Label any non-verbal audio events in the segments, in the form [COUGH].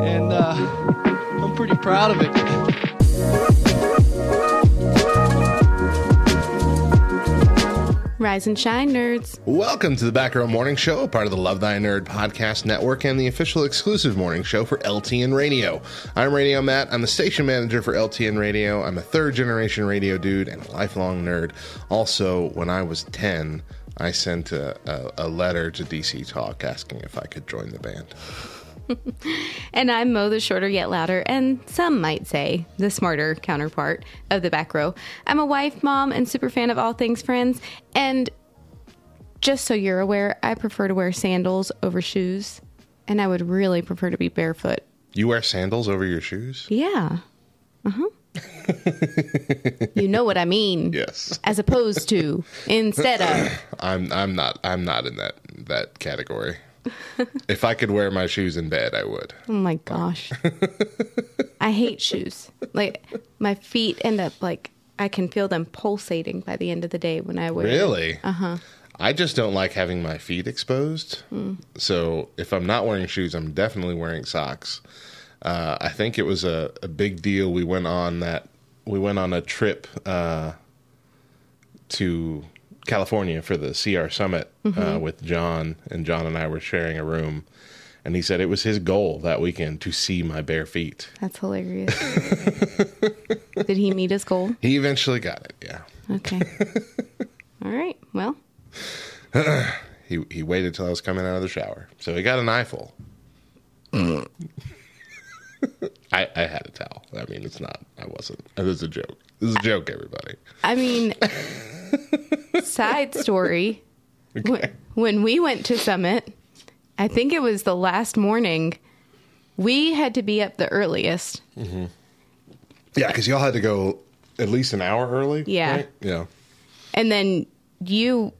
and uh, I'm pretty proud of it. Rise and shine, nerds. Welcome to the Back Row Morning Show, a part of the Love Thy Nerd podcast network and the official exclusive morning show for LTN Radio. I'm Radio Matt. I'm the station manager for LTN Radio. I'm a third generation radio dude and a lifelong nerd. Also, when I was 10, I sent a, a, a letter to DC Talk asking if I could join the band. And I'm Mo, the shorter yet louder, and some might say the smarter counterpart of the back row. I'm a wife, mom, and super fan of all things friends. And just so you're aware, I prefer to wear sandals over shoes, and I would really prefer to be barefoot. You wear sandals over your shoes? Yeah. Uh huh. you know what I mean. Yes. As opposed to instead of. [COUGHS] I'm I'm not I'm not in that that category. [LAUGHS] if I could wear my shoes in bed, I would. Oh my gosh. [LAUGHS] I hate shoes. Like my feet end up like I can feel them pulsating by the end of the day when I wear. Really? Uh huh. I just don't like having my feet exposed. So if I'm not wearing shoes, I'm definitely wearing socks. Uh, I think it was a, a big deal. We went on that. We went on a trip uh, to California for the CR Summit uh, with John, and John and I were sharing a room. And he said it was his goal that weekend to see my bare feet. That's hilarious. [LAUGHS] Did he meet his goal? He eventually got it. Yeah. Okay. [LAUGHS] All right. Well, [CLEARS THROAT] He he waited till I was coming out of the shower, so he got an eyeful. [LAUGHS] I I had a towel. I mean, it's not. I wasn't. It was a joke. This is a joke, everybody. I mean, side story. [LAUGHS] When, when we went to Summit, I think it was the last morning, we had to be up the earliest. Mm-hmm. Yeah, because y'all had to go at least an hour early. Yeah. right? Yeah. And then you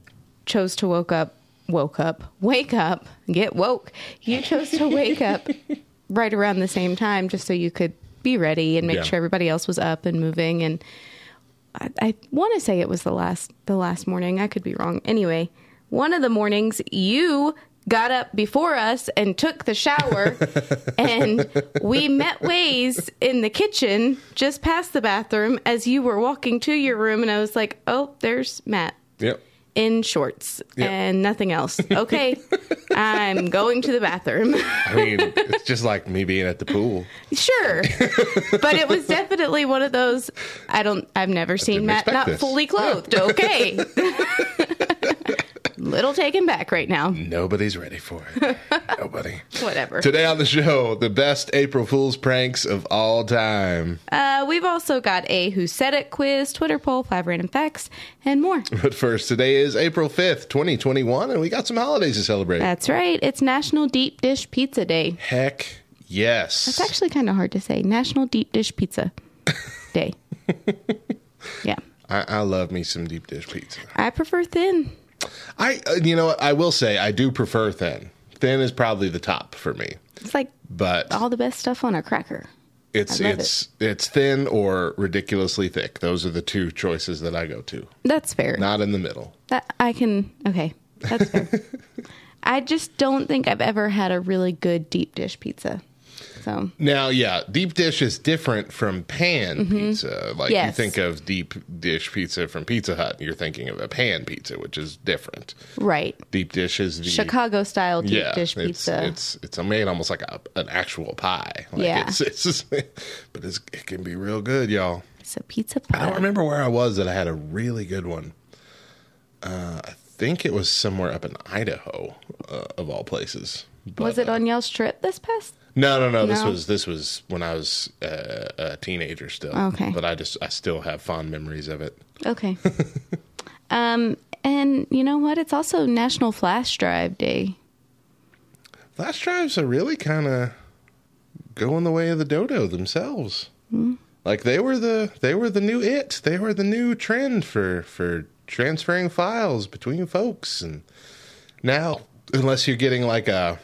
chose to woke up, woke up, wake up, get woke. You chose to wake up [LAUGHS] right around the same time just so you could be ready and make Yeah. sure everybody else was up and moving. And I, I want to say it was the last the last morning. I could be wrong. Anyway, one of the mornings you got up before us and took the shower [LAUGHS] and we met ways in the kitchen just past the bathroom as you were walking to your room and I was like, "Oh, there's Matt Yep. In shorts Yep. and nothing else." [LAUGHS] Okay. I'm going to the bathroom. I mean, it's just like me being at the pool. Sure. but it was definitely one of those I don't I've never seen Matt not this. fully clothed. Okay. [LAUGHS] [LAUGHS] Little taken back right now. Nobody's ready for it. [LAUGHS] Nobody. Whatever. Today on the show, the best April Fool's pranks of all time. Uh, we've also got a Who Said It quiz, Twitter poll, five random facts, and more. [LAUGHS] But first, today is April 5th, 2021, and we got some holidays to celebrate. That's right. It's National Deep Dish Pizza Day. Heck yes. That's actually kind of hard to say. National Deep Dish Pizza [LAUGHS] Day. yeah. I, I love me some deep dish pizza. I prefer thin. I, uh, you know? I will say I do prefer thin. Thin is probably the top for me, It's like but all the best stuff on a cracker. it's it's it's thin or ridiculously thick. Those are the two choices that I go to. That's fair. Not in the middle. That I can. Okay, that's fair. [LAUGHS] I just don't think I've ever had a really good deep dish pizza. So Now, yeah, deep dish is different from pan pizza. Like you Mm-hmm. Think of deep dish pizza from Pizza Hut, you're thinking of a pan pizza, which is different. right, Deep dish is the Chicago style deep yeah, dish it's, pizza. It's it's made almost like a, an actual pie. Like Yeah. it's, it's just, [LAUGHS] but it's, it can be real good, y'all. It's a pizza pie. I don't remember where I was that I had a really good one. Uh, I think it was somewhere up in Idaho, uh, of all places. But, Was it uh, on y'all's trip this past? No, no, no. This No? was this was when I was uh, a teenager still. Okay. but I just I still have fond memories of it. Okay. [LAUGHS] um, and you know what? It's also National Flash Drive Day. Flash drives are really kind of going the way of the dodo themselves. Like they were the they were the new it. They were the new trend for for transferring files between folks. And now, unless you're getting like a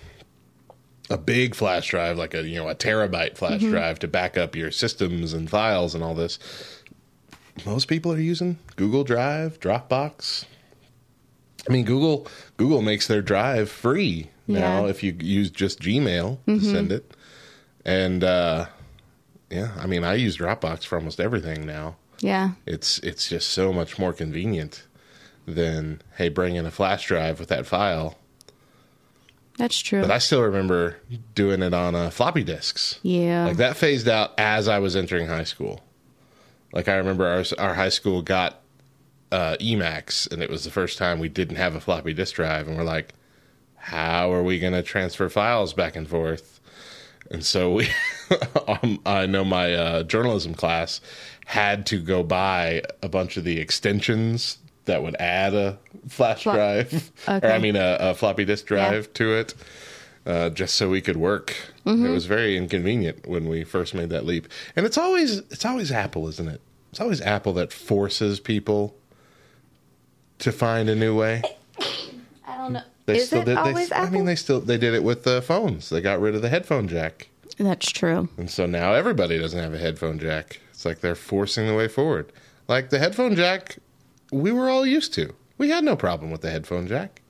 a big flash drive, like a you know a terabyte flash drive to back up your systems and files and all this, most people are using Google Drive, Dropbox. I mean, Google Google makes their drive free now Yeah. if you use just Gmail to send it. And uh, yeah, I mean, I use Dropbox for almost everything now. Yeah. It's it's just so much more convenient than hey, bring in a flash drive with that file. That's true. But I still remember doing it on uh, floppy disks. yeah. Like that phased out as I was entering high school. Like I remember our our high school got uh, iMacs, and it was the first time we didn't have a floppy disk drive, and we're like, how are we going to transfer files back and forth? And so we, [LAUGHS] um, I know my uh, journalism class had to go buy a bunch of the extensions that would add a flash Fla- drive, [LAUGHS] or I mean a, a floppy disk drive to it uh, just so we could work. Mm-hmm. It was very inconvenient when we first made that leap. And it's always it's always Apple, isn't it? It's always Apple that forces people to find a new way. [COUGHS] I don't know. They Is it did. always they, Apple? I mean, they still they did it with the phones. They got rid of the headphone jack, That's true. and so now everybody doesn't have a headphone jack. It's like they're forcing the way forward. Like the headphone jack, we were all used to. We had no problem with the headphone jack.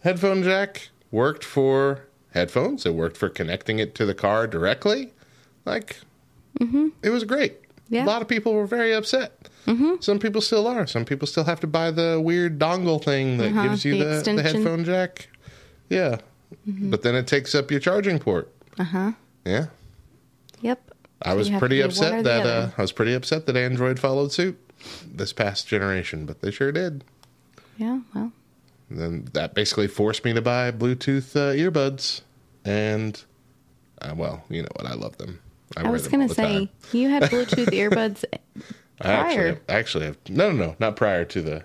Headphone jack worked for headphones. It worked for connecting it to the car directly. Like, mm-hmm. it was great. Mm-hmm. Yeah. A lot of people were very upset. Mm-hmm. Some people still are. Some people still have to buy the weird dongle thing that Uh-huh, gives you the the, the. Mm-hmm. headphone jack. Yeah. But then it takes up your charging port. Uh huh. Yeah. Yep. I was you have to pretty do one or upset that uh, I was pretty upset that Android followed suit this past generation, but they sure did. Yeah. Well. And then that basically forced me to buy Bluetooth uh, earbuds, and uh, well, you know what? I love them. I wear was gonna say time. you had [LAUGHS] Bluetooth earbuds [LAUGHS] I actually, prior. have, I actually have no, no, no, not prior to the.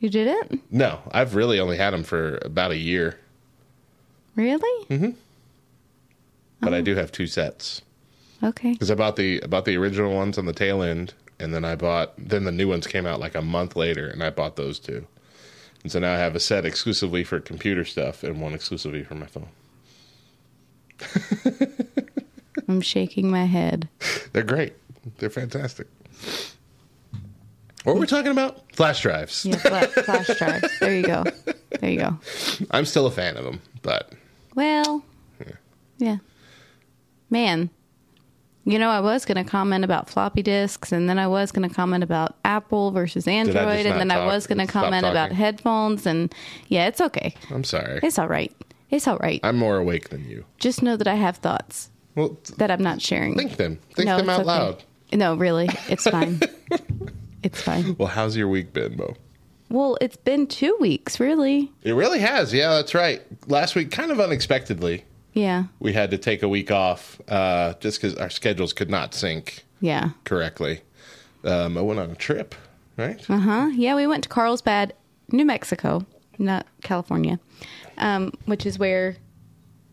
You did it? No, I've really only had them for about a year, Really? Mm-hmm. but Oh. I do have two sets Okay. because I bought the I bought the original ones on the tail end, and then I bought then the new ones came out like a month later, and I bought those two, and so now I have a set exclusively for computer stuff and one exclusively for my phone. [LAUGHS] I'm shaking my head. They're great. They're fantastic. What were we talking about? Flash drives. Yeah, flash, flash drives. There you go. There you go. I'm still a fan of them, but Well, yeah. Man, you know, I was going to comment about floppy disks, and then I was going to comment about Apple versus Android, and then I was going to comment about headphones, and yeah, it's okay. I'm sorry. It's all right. It's all right. I'm more awake than you. Just know that I have thoughts Well, that I'm not sharing. think them. Think No, them out okay. loud. No, really, it's [LAUGHS] fine. it's fine. Well, how's your week been, Mo? Well, it's been two weeks, really. It really has. Yeah, that's right. Last week, kind of unexpectedly, Yeah, we had to take a week off uh, just because our schedules could not sync yeah. correctly. Um, I went on a trip, right? Uh huh. Yeah, we went to Carlsbad, New Mexico, not California, um, which is where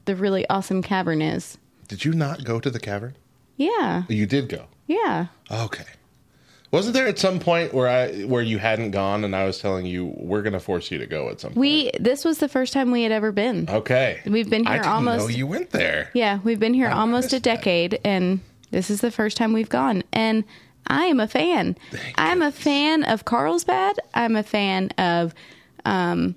the really awesome cavern is. Did you not go to the cavern? Yeah, You did go. yeah. Okay. Wasn't there at some point where I where you hadn't gone and I was telling you we're going to force you to go at some point? We this was the first time we had ever been. Okay. We've been I here didn't almost- know you went there. Yeah, we've been here I almost a missed that. decade, and this is the first time we've gone. And I am a fan. I'm a fan of Carlsbad. I'm a fan of um,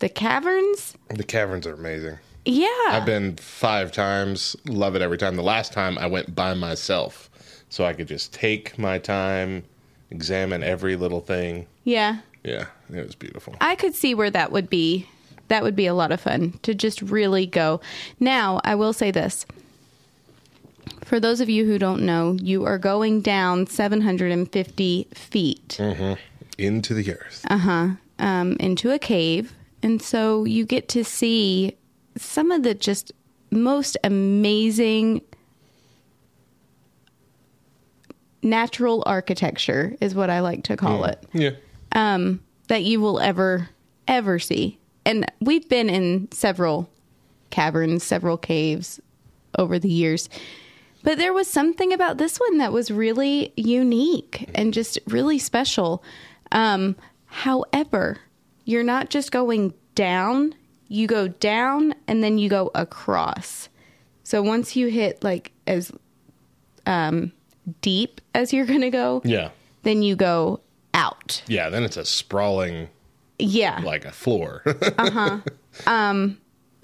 the caverns. The caverns are amazing. Yeah, I've been five times. Love it every time. The last time I went by myself, so I could just take my time, examine every little thing. yeah. Yeah, it was beautiful. I could see where that would be. That would be a lot of fun to just really go. Now, I will say this. For those of you who don't know, you are going down 750 feet Into the earth. Uh huh. Um, into a cave. And so you get to see some of the just most amazing natural architecture, is what I like to call it. Yeah. um, that you will ever ever see. And we've been in several caverns, several caves, over the years. But there was something about this one that was really unique and just really special. Um, however, you're not just going down, you go down and then you go across. So once you hit like as um, deep as you're going to go, Yeah. then you go out. Yeah, then it's a sprawling Yeah. like a floor. [LAUGHS] Uh-huh. Um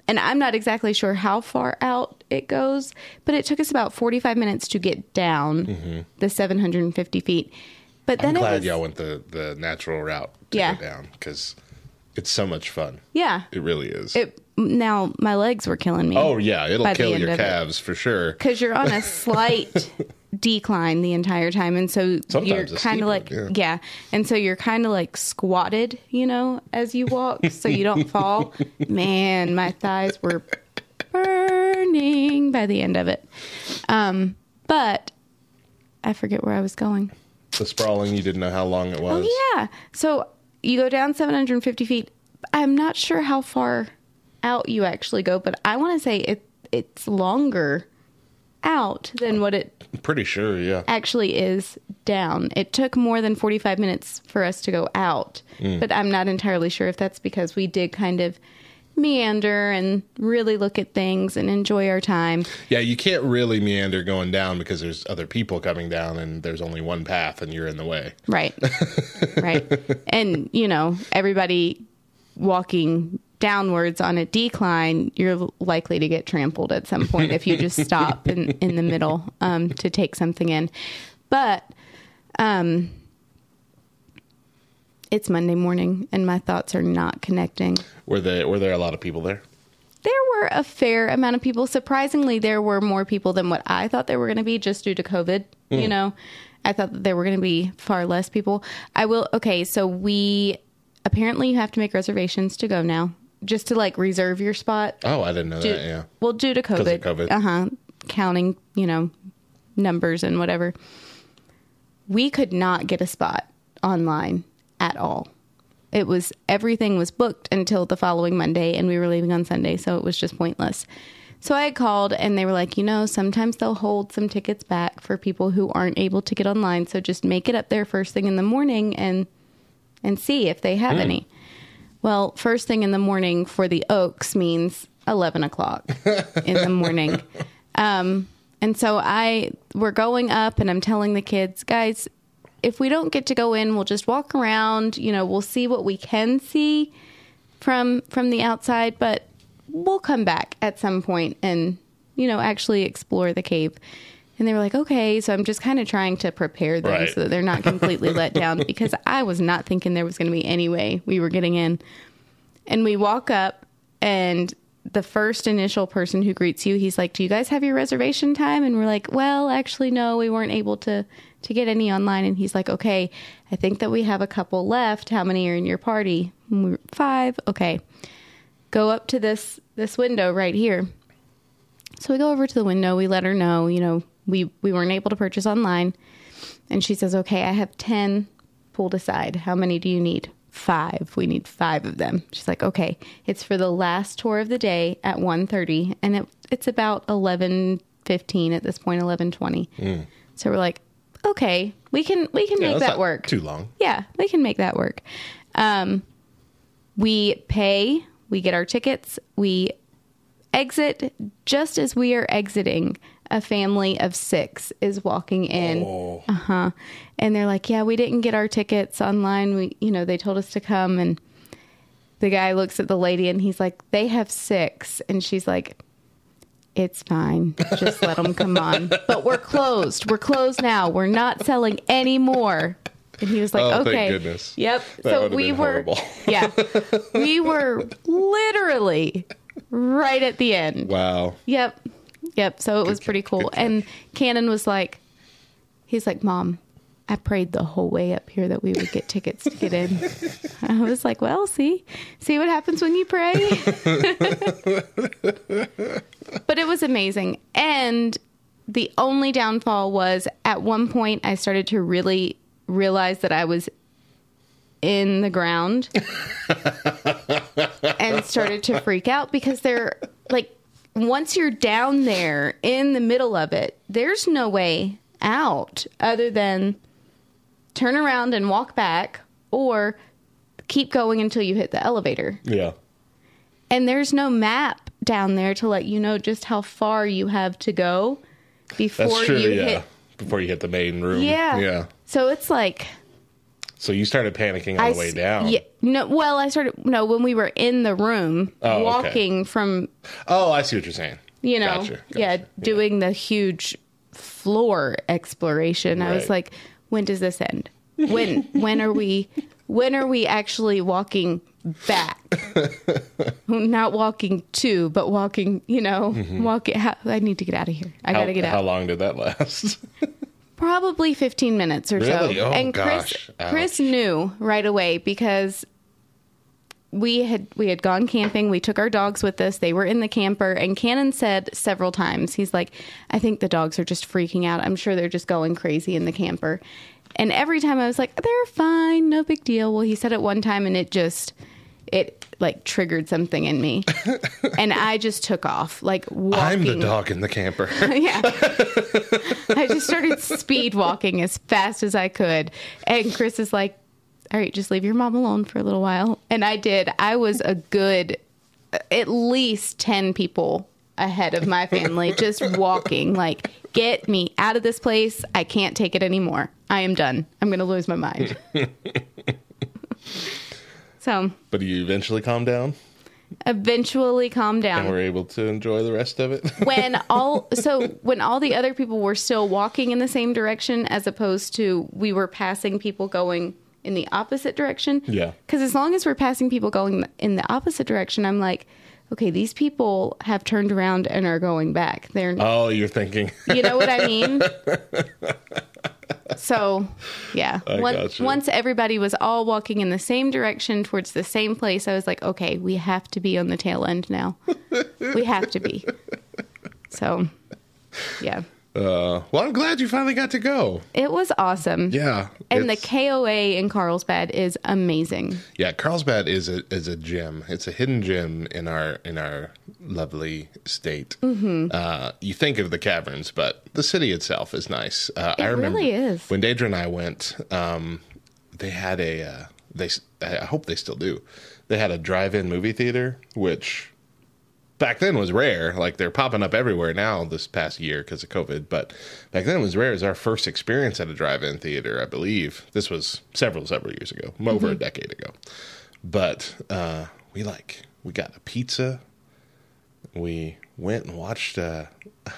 and I'm not exactly sure how far out it goes, but it took us about 45 minutes to get down the 750 feet. But then Mm-hmm. I'm it glad was, y'all went the, the natural route to Yeah. go down because it's so much fun. yeah. It really is. It now my legs were killing me. oh yeah, it'll kill your of it. calves for sure. because you're on a [LAUGHS] slight decline the entire time, and so Sometimes you're kind of like yeah. yeah. and so you're kind of like squatted, you know, as you walk, [LAUGHS] so you don't fall. Man, my thighs were burning by the end of it. Um, but I forget where I was going. The sprawling, you didn't know how long it was. Oh yeah. So you go down 750 feet. I'm not sure how far out you actually go, but I want to say it it's longer out than what it Pretty sure, yeah. actually is down. It took more than 45 minutes for us to go out, mm. but I'm not entirely sure if that's because we did kind of meander and really look at things and enjoy our time. Yeah, you can't really meander going down because there's other people coming down and there's only one path and you're in the way. Right. [LAUGHS] right. And, you know, everybody walking downwards on a decline, you're likely to get trampled at some point if you just stop in, in the middle um, to take something in. But um, it's Monday morning and my thoughts are not connecting. Were there were there a lot of people there? There were a fair amount of people. Surprisingly, there were more people than what I thought there were going to be just due to COVID. You know, I thought that there were going to be far less people. I will, okay, so we apparently you have to make reservations to go now just to like reserve your spot. Oh, I didn't know Due- that. Yeah. Well, due to COVID. COVID. Uh huh. Counting, you know, numbers and whatever. We could not get a spot online at all. It was everything was booked until the following Monday, and we were leaving on Sunday, so it was just pointless. So I had called, and they were like, you know, sometimes they'll hold some tickets back for people who aren't able to get online. So just make it up there first thing in the morning and and see if they have any. Well, first thing in the morning for the Oaks means eleven o'clock in the morning. [LAUGHS] Um, and so I we're going up, and I'm telling the kids, guys, if we don't get to go in, we'll just walk around. You know, we'll see what we can see from from the outside, but we'll come back at some point and you know actually explore the cave. And they were like, okay. So I'm just kind of trying to prepare them Right. so that they're not completely let down [LAUGHS] because I was not thinking there was going to be any way we were getting in. And we walk up, and the first initial person who greets you, he's like, "Do you guys have your reservation time?" And we're like, "Well, actually, no, we weren't able to to get any online." And he's like, "Okay, I think that we have a couple left. How many are in your party?" We were, Five. Okay, go up to this this window right here. So we go over to the window. We let her know, you know, we we weren't able to purchase online, and she says, "Okay, I have ten pulled aside. How many do you need?" Five. We need five of them. She's like, "Okay, it's for the last tour of the day at 1.30, and it it's about eleven fifteen at this point, eleven twenty. So we're like, "Okay, we can we can Yeah, make that work." Too long. Yeah, we can make that work. Um, we pay, we get our tickets, we exit just as we are exiting. A family of six is walking in. Uh huh. And they're like, "Yeah, we didn't get our tickets online. We, you know, they told us to come." And the guy looks at the lady and he's like, "They have six. and she's like, "It's fine. Just let them come on." [LAUGHS] But we're closed. We're closed now. We're not selling anymore. And he was like, Oh, thank "Okay." goodness. Yep. That so we were. [LAUGHS] Yeah. We were literally right at the end. Wow. Yep. Yep. So it was pretty cool. And Cannon was like, he's like, Mom, I prayed the whole way up here that we would get tickets to get in. [LAUGHS] I was like, well, see, see what happens when you pray. [LAUGHS] but it was amazing. And the only downfall was at one point I started to really realize that I was in the ground [LAUGHS] and started to freak out because they're like once you're down there in the middle of it, there's no way out other than turn around and walk back or keep going until you hit the elevator. Yeah. And there's no map down there to let you know just how far you have to go before true. you yeah. hit. Before you hit the main room. Yeah. Yeah. So it's like So you started panicking on I the way down. Yeah, no, well, I started no when we were in the room Oh, okay. walking from Oh, I see what you're saying. you know, Gotcha, yeah, gotcha. doing the huge floor exploration. I was like, when does this end? When [LAUGHS] when are we when are we actually walking back? [LAUGHS] Not walking to, but walking, you know, walking. How, I need to get out of here. I Mm-hmm. How, got to get out. how long did that last? [LAUGHS] Probably 15 minutes or Really? so. Oh, and. Chris Ouch. Chris knew right away because we had we had gone camping. We took our dogs with us. They were in the camper and Cannon said several times, he's like, "I think the dogs are just freaking out. I'm sure they're just going crazy in the camper." And every time I was like, "They're fine, no big deal." Well, he said it one time and it just it like triggered something in me. [LAUGHS] and I just took off like walking I'm the dog in the camper. [LAUGHS] yeah. [LAUGHS] I just started speed walking as fast as I could. And Chris is like, all right, just leave your mom alone for a little while. And I did. I was a good, uh, at least 10 people ahead of my family, just walking, like, get me out of this place. I can't take it anymore. I am done. I'm going to lose my mind. So but you eventually calmed down eventually calm down. and were able to enjoy the rest of it. [LAUGHS] when all so when all the other people were still walking in the same direction as opposed to we were passing people going in the opposite direction Yeah. because as long as we're passing people going in the opposite direction i'm like okay these people have turned around and are going back they're oh, you're thinking. you know what i mean [LAUGHS] so yeah. Once- once everybody was all walking in the same direction towards the same place i was like okay we have to be on the tail end now. We have to be. So yeah Uh, well, I'm glad you finally got to go. it was awesome Yeah. and the koa in carlsbad is amazing Yeah, Carlsbad is a is a gem. It's a hidden gem in our in our lovely state. Mm-hmm. Uh, you think of the caverns, but the city itself is nice. Uh, I remember really is. when Deidre and I went. Um, they had a uh, they. I hope they still do. They had a drive-in movie theater, which back then was rare. Like they're popping up everywhere now this past year because of COVID. But back then it was rare. It was our first experience at a drive-in theater, I believe. This was several, several years ago, over a decade ago. But uh, we like we got a pizza. We went and watched. Uh, [LAUGHS] I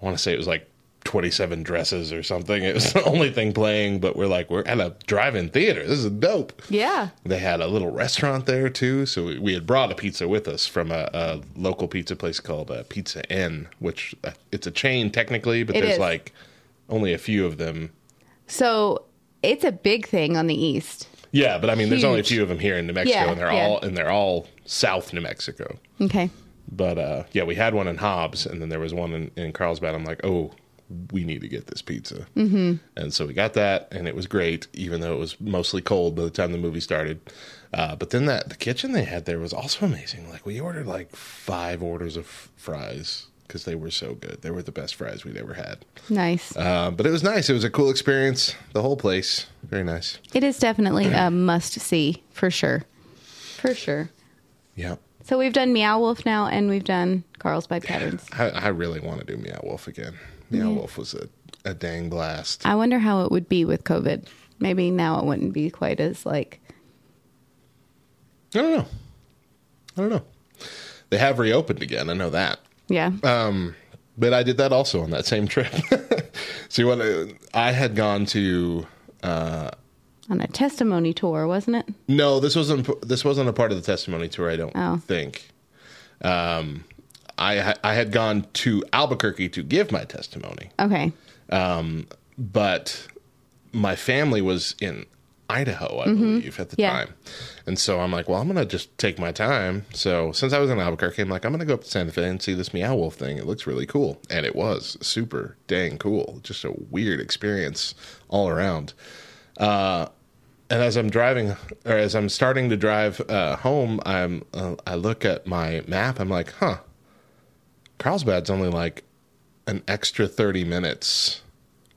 want to say it was like. 27 dresses or something. It was [LAUGHS] the only thing playing, but we're like, we're at a drive in theater. This is dope. yeah They had a little restaurant there too, so we- we had brought a pizza with us from a, a local pizza place called uh, Pizza Inn, which uh, it's a chain technically, but It there's is. like only a few of them. so it's a big thing on the east Yeah, but I mean, there's only a few of them here in New Mexico, Yeah, and they're yeah. all and they're all South New Mexico. okay But uh, yeah, we had one in Hobbs, and then there was one in, in Carlsbad. I'm like, oh, we need to get this pizza. Mm-hmm. And so we got that, and it was great, even though it was mostly cold by the time the movie started. Uh, but then that the kitchen they had there was also amazing. Like we ordered like five orders of fries because they were so good. They were the best fries we'd ever had. nice Uh, but it was nice. It was a cool experience. The whole place, very nice. it is definitely a must see for sure for sure Yeah. so we've done meow wolf now and we've done carlsbad caverns I, I really want to do Meow Wolf again. Meow Wolf was a, a dang blast. i wonder how it would be with covid maybe now it wouldn't be quite as like I don't know. I don't know. They have reopened again. I know that. yeah Um, But I did that also on that same trip. [LAUGHS] See what I, I had gone to. Uh, on a testimony tour wasn't it No, this wasn't. This wasn't a part of the testimony tour. I don't Oh. think. Um, I I had gone to Albuquerque to give my testimony, okay but my family was in Idaho, I believe, at the Mm-hmm. Yeah. time. And so I'm like, well, I'm going to just take my time. So since I was in Albuquerque, I'm like, I'm going to go up to Santa Fe and see this Meow Wolf thing. It looks really cool. And it was super dang cool. Just a weird experience all around. Uh, and as I'm driving, or as I'm starting to drive uh, home, I'm uh, I look at my map. I'm like, huh, Carlsbad's only like an extra 30 minutes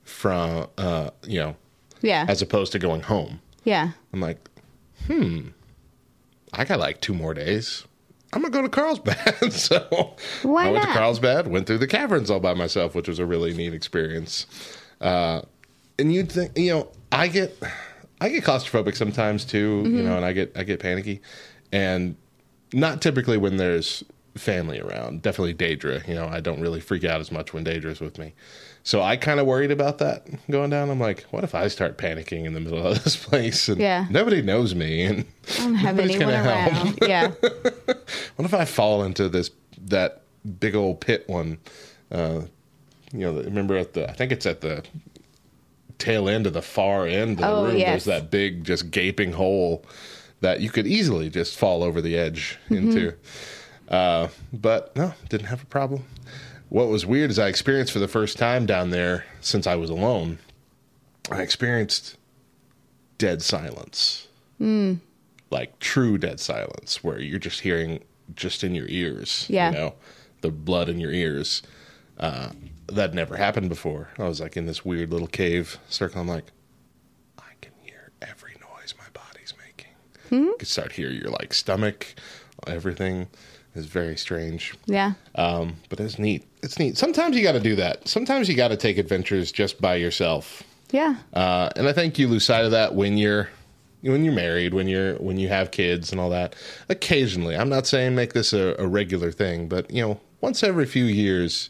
from, uh, you know, Yeah. as opposed to going home. yeah. I'm like, hmm, I got like two more days. I'm gonna go to Carlsbad. [LAUGHS] so Why I went not? to Carlsbad, went through the caverns all by myself, which was a really neat experience. Uh, and you'd think, you know, I get, I get claustrophobic sometimes too, Mm-hmm. you know, and I get, I get panicky, and not typically when there's family around. Definitely Daedra, you know, I don't really freak out as much when Daedra's with me. So I kind of worried about that going down. I'm like, what if I start panicking in the middle of this [LAUGHS] place and Yeah. nobody knows me and I don't have anyone gonna help? around. [LAUGHS] Yeah. What if I fall into this that big old pit one? Uh, you know, remember at the I think it's at the tail end of the far end of the Oh, room. yes. There's that big, just gaping hole that you could easily just fall over the edge Mm-hmm. into. Uh, but no, didn't have a problem. What was weird is I experienced for the first time down there since I was alone. I experienced dead silence. Like true dead silence where you're just hearing just in your ears Yeah. you know the blood in your ears. Uh, that never happened before. I was like in this weird little cave circle. I'm like i can hear every noise my body's making. You can start hear your like stomach everything is very strange Yeah. um, but it's neat it's neat sometimes you got to do that sometimes you got to take adventures just by yourself Yeah. uh, and I think you lose sight of that when you're when you're married, when you're when you have kids and all that. Occasionally, I'm not saying make this a, a regular thing, but you know, once every few years,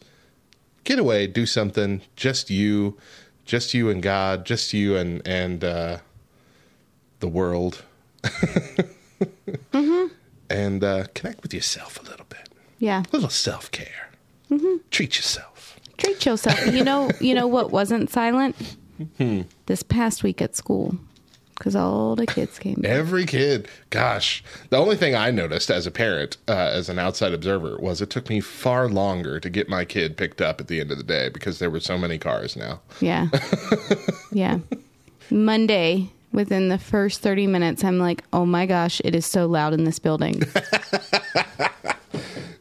get away, do something. Just you, just you and God, just you and and uh, the world, [LAUGHS] and uh, connect with yourself a little bit. Yeah. A little self care. Treat yourself. Treat yourself. You know, you know what wasn't silent? Hmm. This past week at school. Because all the kids came back. Every kid, gosh. The only thing I noticed as a parent, uh, as an outside observer, was it took me far longer to get my kid picked up at the end of the day because there were so many cars now. Yeah. [LAUGHS] yeah. Monday, within the first 30 minutes, I'm like, oh my gosh, it is so loud in this building. [LAUGHS]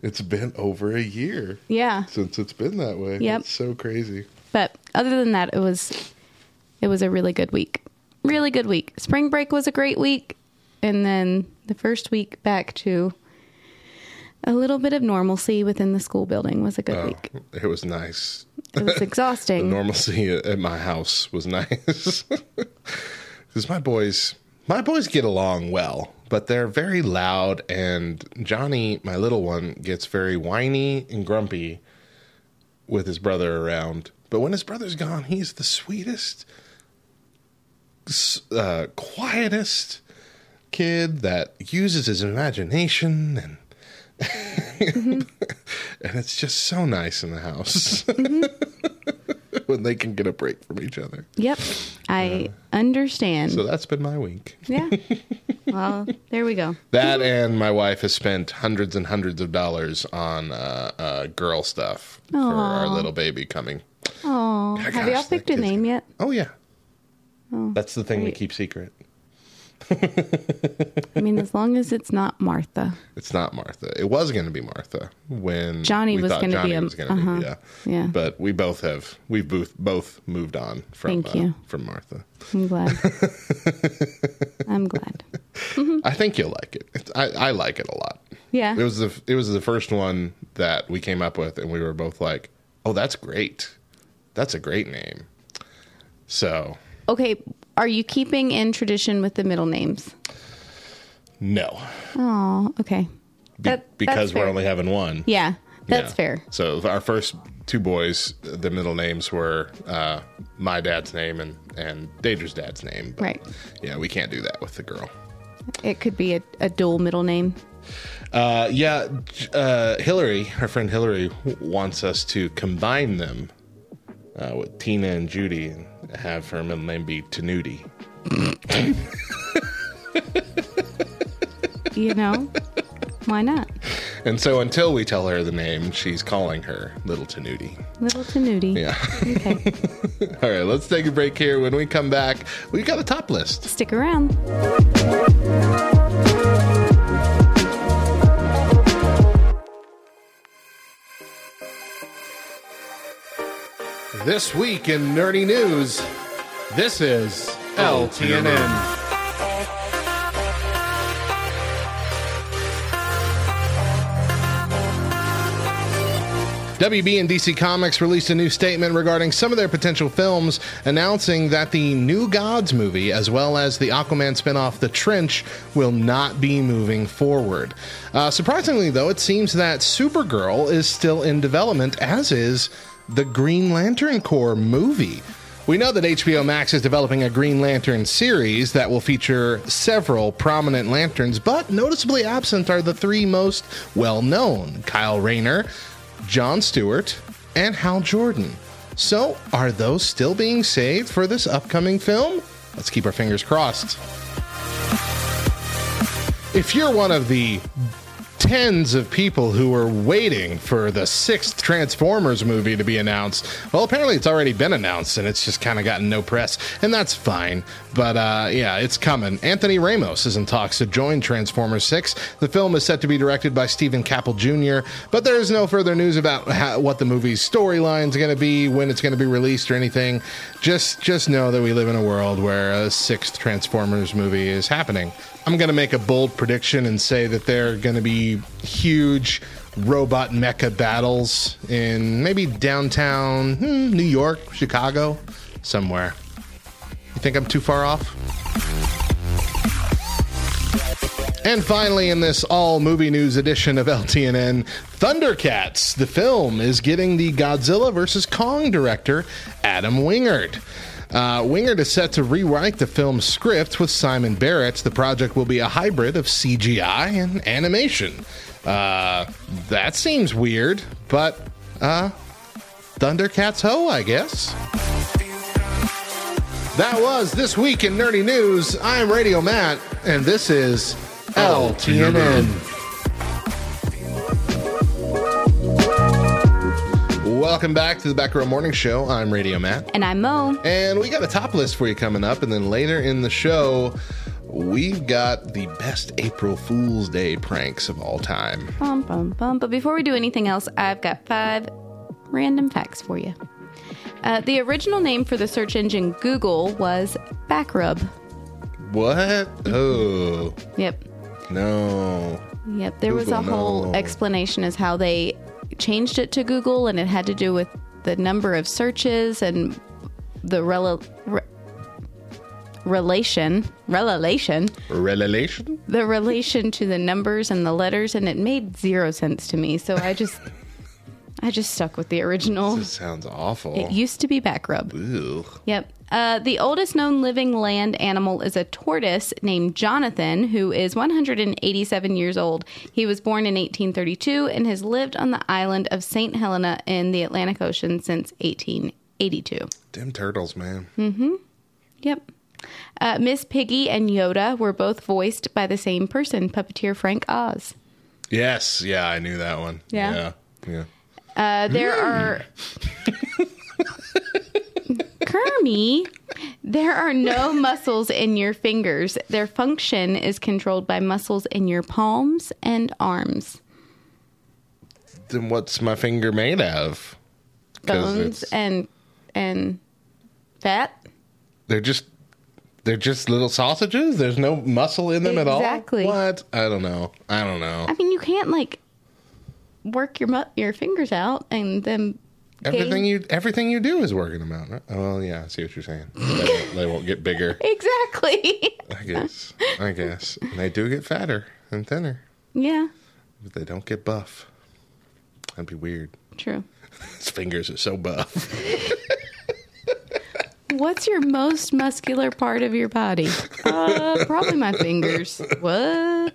It's been over a year Yeah. since it's been that way. Yep. It's so crazy. But other than that, it was it was a really good week. Really good week. Spring break was a great week, and then the first week back to a little bit of normalcy within the school building was a good Oh, week. it was nice. It was [LAUGHS] The exhausting. normalcy at my house was nice [LAUGHS] because my boys my boys get along well but they're very loud and johnny my little one gets very whiny and grumpy with his brother around. But when his brother's gone he's the sweetest uh, quietest kid that uses his imagination and [LAUGHS] and it's just so nice in the house [LAUGHS] when they can get a break from each other. Yep. I understand. So that's been my week. yeah. [LAUGHS] Well, there we go. That and my wife has spent hundreds and hundreds of dollars on uh, uh, girl stuff for our little baby coming. Oh, Yeah, have y'all picked a name yet? Oh yeah, that's the thing we keep secret. I mean, as long as it's not Martha. It's not Martha. It was going to be Martha when Johnny was gonna be Johnny a- was going to uh-huh. be. Yeah, Yeah. But we both have we've both both moved on from Thank uh, you. from Martha. I'm glad. [LAUGHS] I'm glad. I think you'll like it. It's, I I like it a lot. Yeah. It was the it was the first one that we came up with, and we were both like, "Oh, that's great. That's a great name." So Okay, are you keeping in tradition with the middle names? no, Oh, okay. Be- That- because we're fair. only having one. Yeah, that's Yeah. fair. So our first two boys, the middle names were uh, my dad's name and and Daedra's dad's name. But, Right. Yeah, we can't do that with the girl. It could be a, a dual middle name. Uh, yeah, uh, Hillary, our friend Hillary, wants us to combine them uh, with Tina and Judy and have her middle name be Tanuti. You know, why not? And so until we tell her the name, she's calling her Little Tanuti. Little Tanuti. Yeah. Okay, [LAUGHS] All right, let's take a break here. When we come back, we've got a top list. stick around. This week in nerdy news, this is LTNN. WB and DC Comics released a new statement regarding some of their potential films, announcing that the New Gods movie, as well as the Aquaman spinoff The Trench, will not be moving forward. Uh, surprisingly, though, it seems that Supergirl is still in development, as is the Green Lantern Corps movie. We know that HBO Max is developing a Green Lantern series that will feature several prominent lanterns, but noticeably absent are the three most well known Kyle Rayner, John Stewart, and Hal Jordan. So, are those still being saved for this upcoming film? Let's keep our fingers crossed. If you're one of the tens of people who were waiting for the sixth Transformers movie to be announced. Well, apparently it's already been announced and it's just kind of gotten no press, and that's fine. But uh, yeah, it's coming. Anthony Ramos is in talks to join Transformers 6. The film is set to be directed by Steven Caple Jr., but there is no further news about how, what the movie's storyline is going to be, when it's going to be released, or anything. Just just know that we live in a world where a sixth Transformers movie is happening. I'm going to make a bold prediction and say that there are going to be huge robot mecha battles in maybe downtown hmm, New York, Chicago, somewhere. Think I'm too far off? And finally, in this all movie news edition of LTNN, Thundercats, the film, is getting the Godzilla vs. Kong director, Adam Wingard. Uh, Wingard is set to rewrite the film's script with Simon Barrett. The project will be a hybrid of CGI and animation. Uh, that seems weird, but uh, Thundercats ho, I guess. That was This Week in Nerdy News. I'm Radio Matt, and this is LTNN. Welcome back to the Back Row Morning Show. I'm Radio Matt. And I'm Mo. And we got a top list for you coming up. And then later in the show, we've got the best April Fool's Day pranks of all time. Bum, bum, bum. But before we do anything else, I've got five random facts for you. Uh, the original name for the search engine Google was Backrub. What? Oh, Yep. no. Yep. There was a whole no. explanation as how they changed it to Google, and it had to do with the number of searches and the rel- re- relation relation Relation? the relation to the numbers and the letters and it made zero sense to me so i just [LAUGHS] i just stuck with the original This sounds awful. it used to be backrub Ew. Yep. Uh, the oldest known living land animal is a tortoise named Jonathan, who is 187 years old. He was born in 1832 and has lived on the island of St. Helena in the Atlantic Ocean since 1882. Damn turtles, man. Mm hmm. Yep. Uh, Miss Piggy and Yoda were both voiced by the same person, puppeteer Frank Oz. Yes, yeah, I knew that one. Yeah? Yeah. yeah. Uh, there are. Kermie, there are no muscles in your fingers. Their function is controlled by muscles in your palms and arms, Then what's my finger made of? bones it's- and and fat. They're just they're just little sausages. There's no muscle in them at all. Exactly. What? I don't know. I don't know. I mean, you can't like work your mu- your fingers out and then Everything you everything you do is working them out. Right? Oh well, yeah. I see what you're saying. [LAUGHS] They won't, they won't get bigger. exactly. I guess. I guess. And they do get fatter and thinner, yeah, but they don't get buff. That'd be weird. true. [LAUGHS] His fingers are so buff. [LAUGHS] What's your most muscular part of your body? Uh, probably my fingers. What?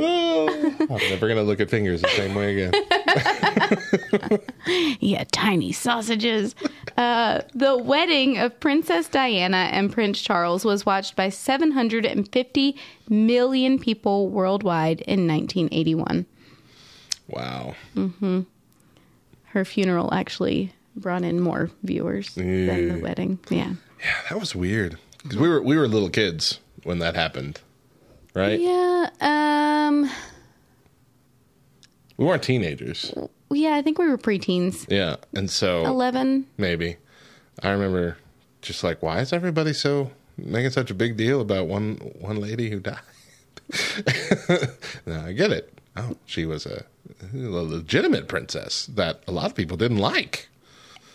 Oh, I'm never gonna look at fingers the same way again. [LAUGHS] Yeah, tiny sausages. Uh, the wedding of Princess Diana and Prince Charles was watched by 750 million people worldwide in 1981. Wow. Mm-hmm. Her funeral actually brought in more viewers than the wedding. Yeah. Yeah, that was weird. Because we were we were little kids when that happened, right? Yeah. Um. We weren't teenagers. yeah, I think we were preteens. Yeah, and so 11. maybe I remember just like, why is everybody so making such a big deal about one one lady who died? [LAUGHS] now I get it. Oh, she was a, a legitimate princess that a lot of people didn't like.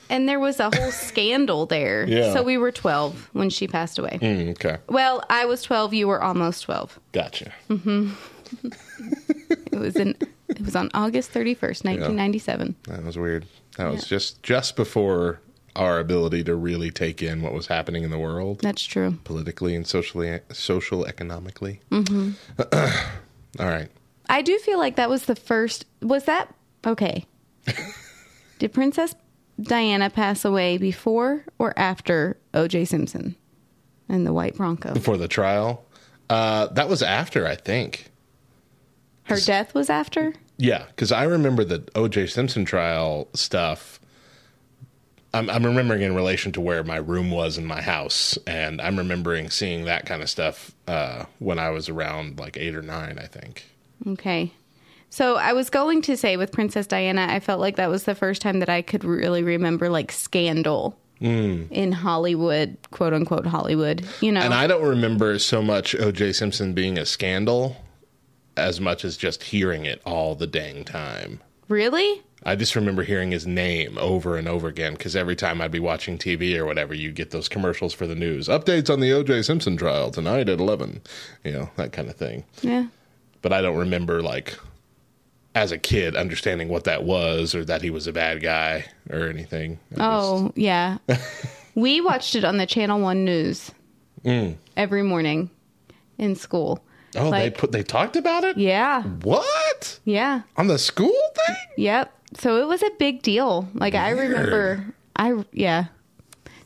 And there was a whole [LAUGHS] scandal there. Yeah. So we were 12 when she passed away. Mm, okay, Well, I was 12, you were almost 12. gotcha. It was in it was on August 31st, 1997. That was weird. That was just just before our ability to really take in what was happening in the world. That's true. politically and socially, social, economically. Mm-hmm. [CLEARS THROAT] All right. I do feel like that was the first was that okay. [LAUGHS] Did Princess Diana pass away before or after OJ Simpson and the white Bronco? Before the trial, uh, that was after, I think. Her death was after? Yeah, because I remember the O.J. Simpson trial stuff. I'm, I'm remembering in relation to where my room was in my house, and I'm remembering seeing that kind of stuff uh, when I was around like eight or nine, I think. Okay. So I was going to say with Princess Diana, I felt like that was the first time that I could really remember like scandal mm. in Hollywood, quote unquote Hollywood. You know, And I don't remember so much O.J. Simpson being a scandal as much as just hearing it all the dang time. really? I just remember hearing his name over and over again because every time I'd be watching TV or whatever, you'd get those commercials for the news. Updates on the O.J. Simpson trial tonight at 11. You know, that kind of thing. Yeah. But I don't remember, like, as a kid, understanding what that was or that he was a bad guy or anything. I just- Oh, yeah. [LAUGHS] we watched it on the Channel 1 News mm. every morning in school. oh, they put they talked about it. Yeah. What Yeah. on the school thing? Yep. So it was a big deal. Like I remember I yeah.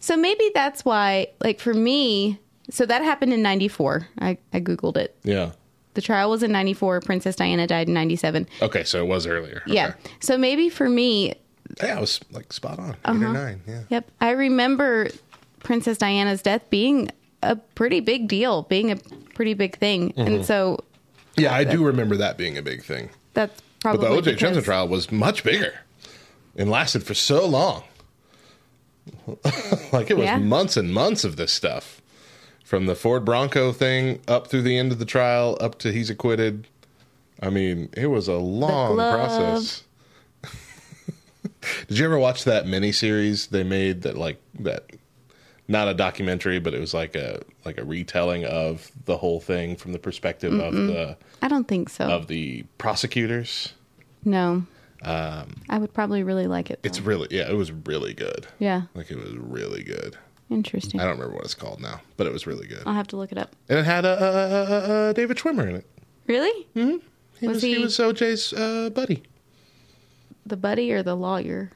So maybe that's why like for me so that happened in 94. I I googled it. Yeah. The trial was in 94, Princess Diana died in 97. Okay, so it was earlier. Yeah. Okay. So maybe for me, Yeah, I was like spot on. Eight Uh-huh. or nine. Yeah. yep, I remember Princess Diana's death being a pretty big deal, being a pretty big thing. Mm-hmm. And so Yeah, I do remember that being a big thing. that's probably. But the O.J. Simpson trial was much bigger and lasted for so long. [LAUGHS] like it was Yeah. months and months of this stuff. From the Ford Bronco thing up through the end of the trial, up to he's acquitted. I mean, it was a long process. [LAUGHS] Did you ever watch that miniseries they made that like that not a documentary, but it was like a like a retelling of the whole thing from the perspective of the I don't think so. of the prosecutors. no. Um, I would probably really like it. Um, It's really yeah, it was really good. yeah, Like it was really good. Interesting. I don't remember what it's called now, but it was really good. I'll have to look it up. And it had a, uh, uh, uh, David Schwimmer in it. Really? He Was was, he, he- was OJ's uh, buddy. The buddy or the lawyer?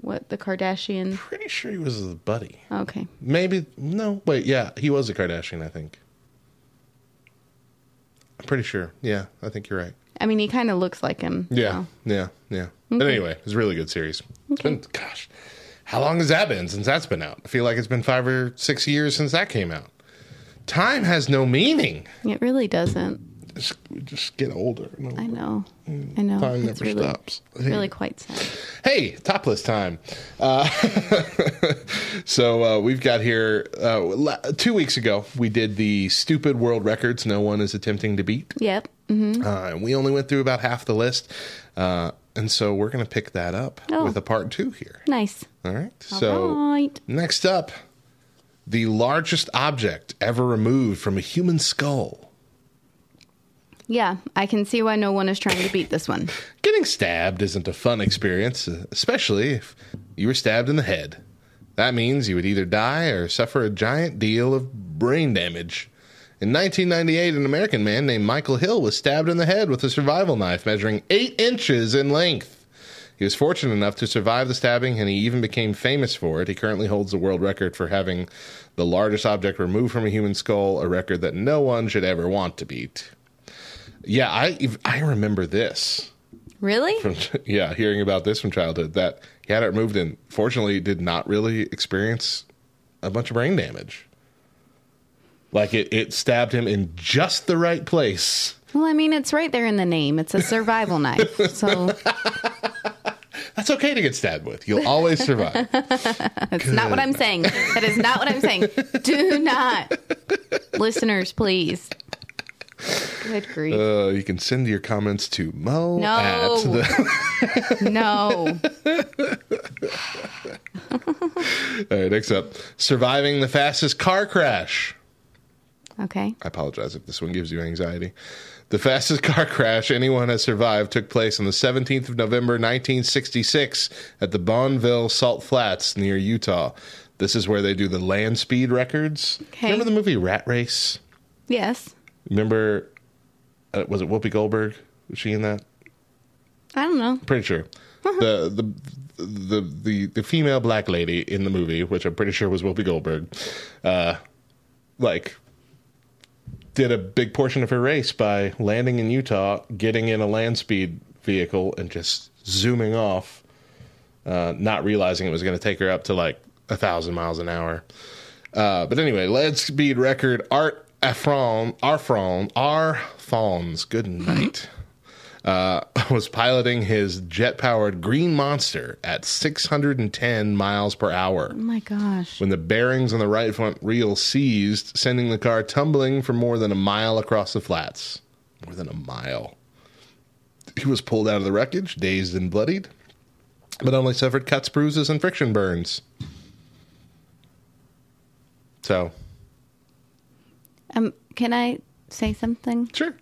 What the Kardashian? Pretty sure he was the buddy. Okay. Maybe no. Wait, yeah, he was a Kardashian. I think. I'm pretty sure. Yeah, I think you're right. I mean, he kind of looks like him. Yeah, yeah, yeah. But anyway, it was a really good series. It's been gosh, how long has that been since that's been out? I feel like it's been five or six years since that came out. Time has no meaning. It really doesn't. Just, just get older. and older. I know. I know. Time it's never really, stops. Really quite sad. Hey, topless time. Uh, [LAUGHS] so uh, we've got here uh, two weeks ago. We did the stupid world records no one is attempting to beat, Yep. hmm uh, and we only went through about half the list. And so we're going to pick that up Oh. with a part two here. Nice. All right. All So right. next up, the largest object ever removed from a human skull. Yeah, I can see why no one is trying to beat this one. [LAUGHS] Getting stabbed isn't a fun experience, especially if you were stabbed in the head. That means you would either die or suffer a giant deal of brain damage. In 1998, an American man named Michael Hill was stabbed in the head with a survival knife measuring 8 inches in length. He was fortunate enough to survive the stabbing and he even became famous for it. He currently holds the world record for having the largest object removed from a human skull, a record that no one should ever want to beat. Yeah, I I remember this Really? from [LAUGHS] yeah, hearing about this from childhood that he had it removed and fortunately did not really experience a bunch of brain damage. Like it, it stabbed him in just the right place. Well, I mean, it's right there in the name. It's a survival knife. [LAUGHS] So That's okay to get stabbed with. You'll always survive. [LAUGHS] That's not what I'm saying. That is not what I'm saying. Do not. Listeners, please. Good grief. Uh, you can send your comments to Mo No. at the. [LAUGHS] no. All right, next up, surviving the fastest car crash. Okay. I apologize if this one gives you anxiety. The fastest car [LAUGHS] crash anyone has survived took place on the 17th of November 1966 at the Bonneville Salt Flats near Utah. This is where they do the land speed records. Okay. Remember the movie Rat Race? Yes. Remember, uh, was it Whoopi Goldberg? Was she in that? I don't know. Pretty sure. the, the the the the female black lady in the movie, which I'm pretty sure was Whoopi Goldberg, uh, like did a big portion of her race by landing in Utah, getting in a land speed vehicle, and just zooming off, uh, not realizing it was going to take her up to like a thousand miles an hour. Uh, but anyway, land speed record Art Afron Arfron Arfons. Good night. Uh, [LAUGHS] was piloting his jet powered Green Monster at 610 miles per hour Oh my gosh. when the bearings on the right front wheel seized, sending the car tumbling for more than a mile across the flats. More than a mile. He was pulled out of the wreckage, dazed and bloodied, but only suffered cuts, bruises, and friction burns. So, Um, can I say something? sure.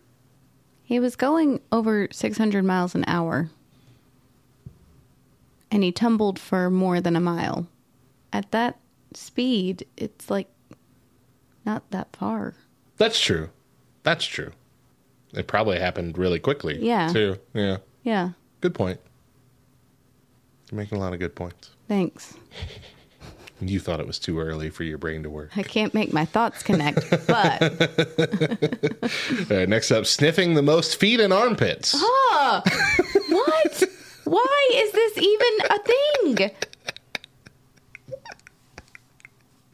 He was going over 600 miles an hour. And he tumbled for more than a mile. At that speed, it's like not that far. That's true. That's true. It probably happened really quickly. Yeah. Too. Yeah. Yeah. Good point. You're making a lot of good points. Thanks. [LAUGHS] You thought it was too early for your brain to work. I can't make my thoughts connect, but [LAUGHS] All right, next up, sniffing the most feet and armpits. oh, what? Why is this even a thing?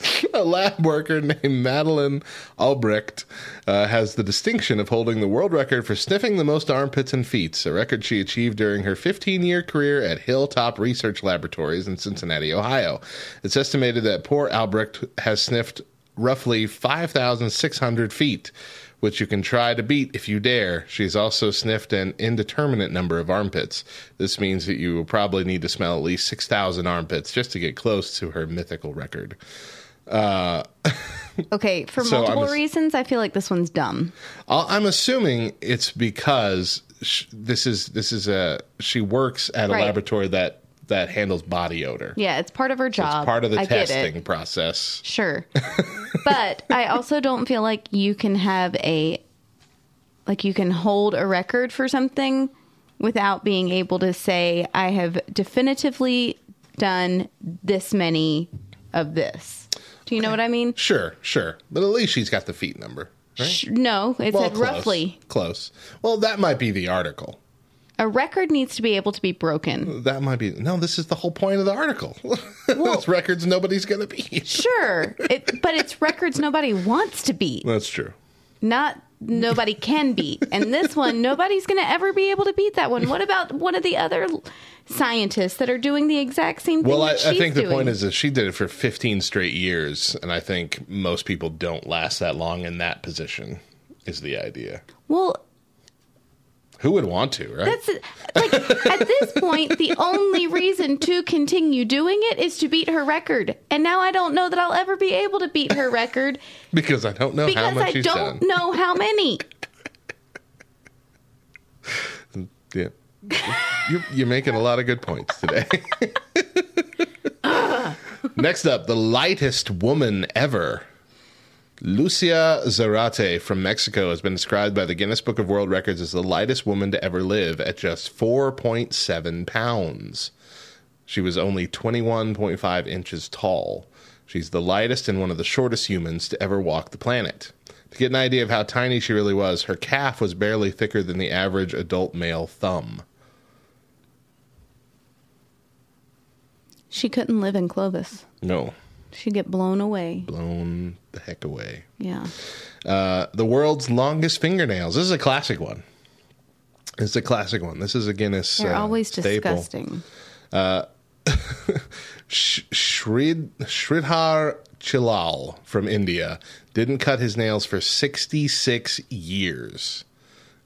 [LAUGHS] A lab worker named Madeline Albrecht uh, has the distinction of holding the world record for sniffing the most armpits and feet, a record she achieved during her 15 year career at Hilltop Research Laboratories in Cincinnati, Ohio. It's estimated that poor Albrecht has sniffed roughly 5,600 feet, which you can try to beat if you dare. She's also sniffed an indeterminate number of armpits. This means that you will probably need to smell at least 6,000 armpits just to get close to her mythical record. Uh, [LAUGHS] okay, for So multiple ass- reasons, I feel like this one's dumb. I'll- I'm assuming it's because sh- this is this is a she works at a Right. laboratory that that handles body odor. Yeah, it's part of her job. It's part of the I testing process. Sure. [LAUGHS] but I also don't feel like you can have a like you can hold a record for something without being able to say I have definitively done this many of this. Do you know what I mean? Sure, sure, but at least she's got the feet number. Right? Sh- No, it Well, said close, roughly. close. Well, that might be the article. A record needs to be able to be broken. That might be no. This is the whole point of the article. [LAUGHS] Those records nobody's going to beat. Sure, it, but it's records nobody wants to beat, That's true. Not nobody can beat. And this one, nobody's going to ever be able to beat that one. What about one of the other scientists that are doing the exact same thing? Well, I, I think the doing? point is that she did it for 15 straight years, and I think most people don't last that long in that position. Is the idea? well, Who would want to, right? that's like at this point, the only reason to continue doing it is to beat her record. And now I don't know that I'll ever be able to beat her record because I don't know how because much I she's don't done. know how many. [LAUGHS] Yeah. You're, you're making a lot of good points today. [LAUGHS] Next up, the lightest woman ever. Lucia Zarate from Mexico has been described by the Guinness Book of World Records as the lightest woman to ever live at just 4.7 pounds. She was only 21.5 inches tall. She's the lightest and one of the shortest humans to ever walk the planet. To get an idea of how tiny she really was, her calf was barely thicker than the average adult male thumb. She couldn't live in Clovis. No, She'd get blown away. blown the heck away. Yeah. Uh, the world's longest fingernails. This is a classic one. It's a classic one. This is a Guinness They're uh, always staple. disgusting. [LAUGHS] Sh- Shrid Shridhar Chilal from India didn't cut his nails for 66 years.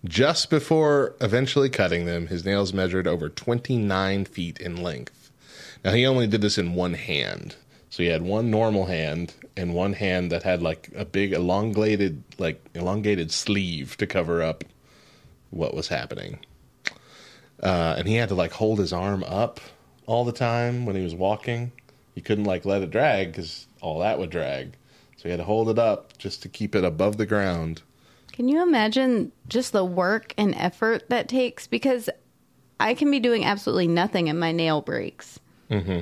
Just before eventually cutting them, his nails measured over 29 feet in length. Now, he only did this in one hand. So he had one normal hand and one hand that had like a big elongated, like elongated sleeve to cover up what was happening. Uh, and he had to like hold his arm up all the time when he was walking. He couldn't like let it drag because all that would drag. So he had to hold it up just to keep it above the ground. Can you imagine just the work and effort that takes? Because I can be doing absolutely nothing and my nail breaks. Mm-hmm.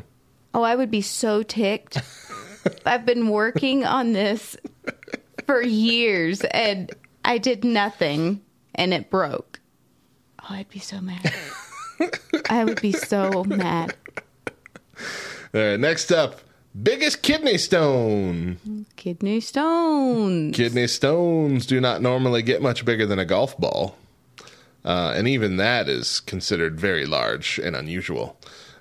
Oh, I would be so ticked. [LAUGHS] I've been working on this for years and I did nothing and it broke. Oh, I'd be so mad. [LAUGHS] I would be so mad. All right, next up, biggest kidney stone. Kidney stones. Kidney stones do not normally get much bigger than a golf ball. Uh, and even that is considered very large and unusual.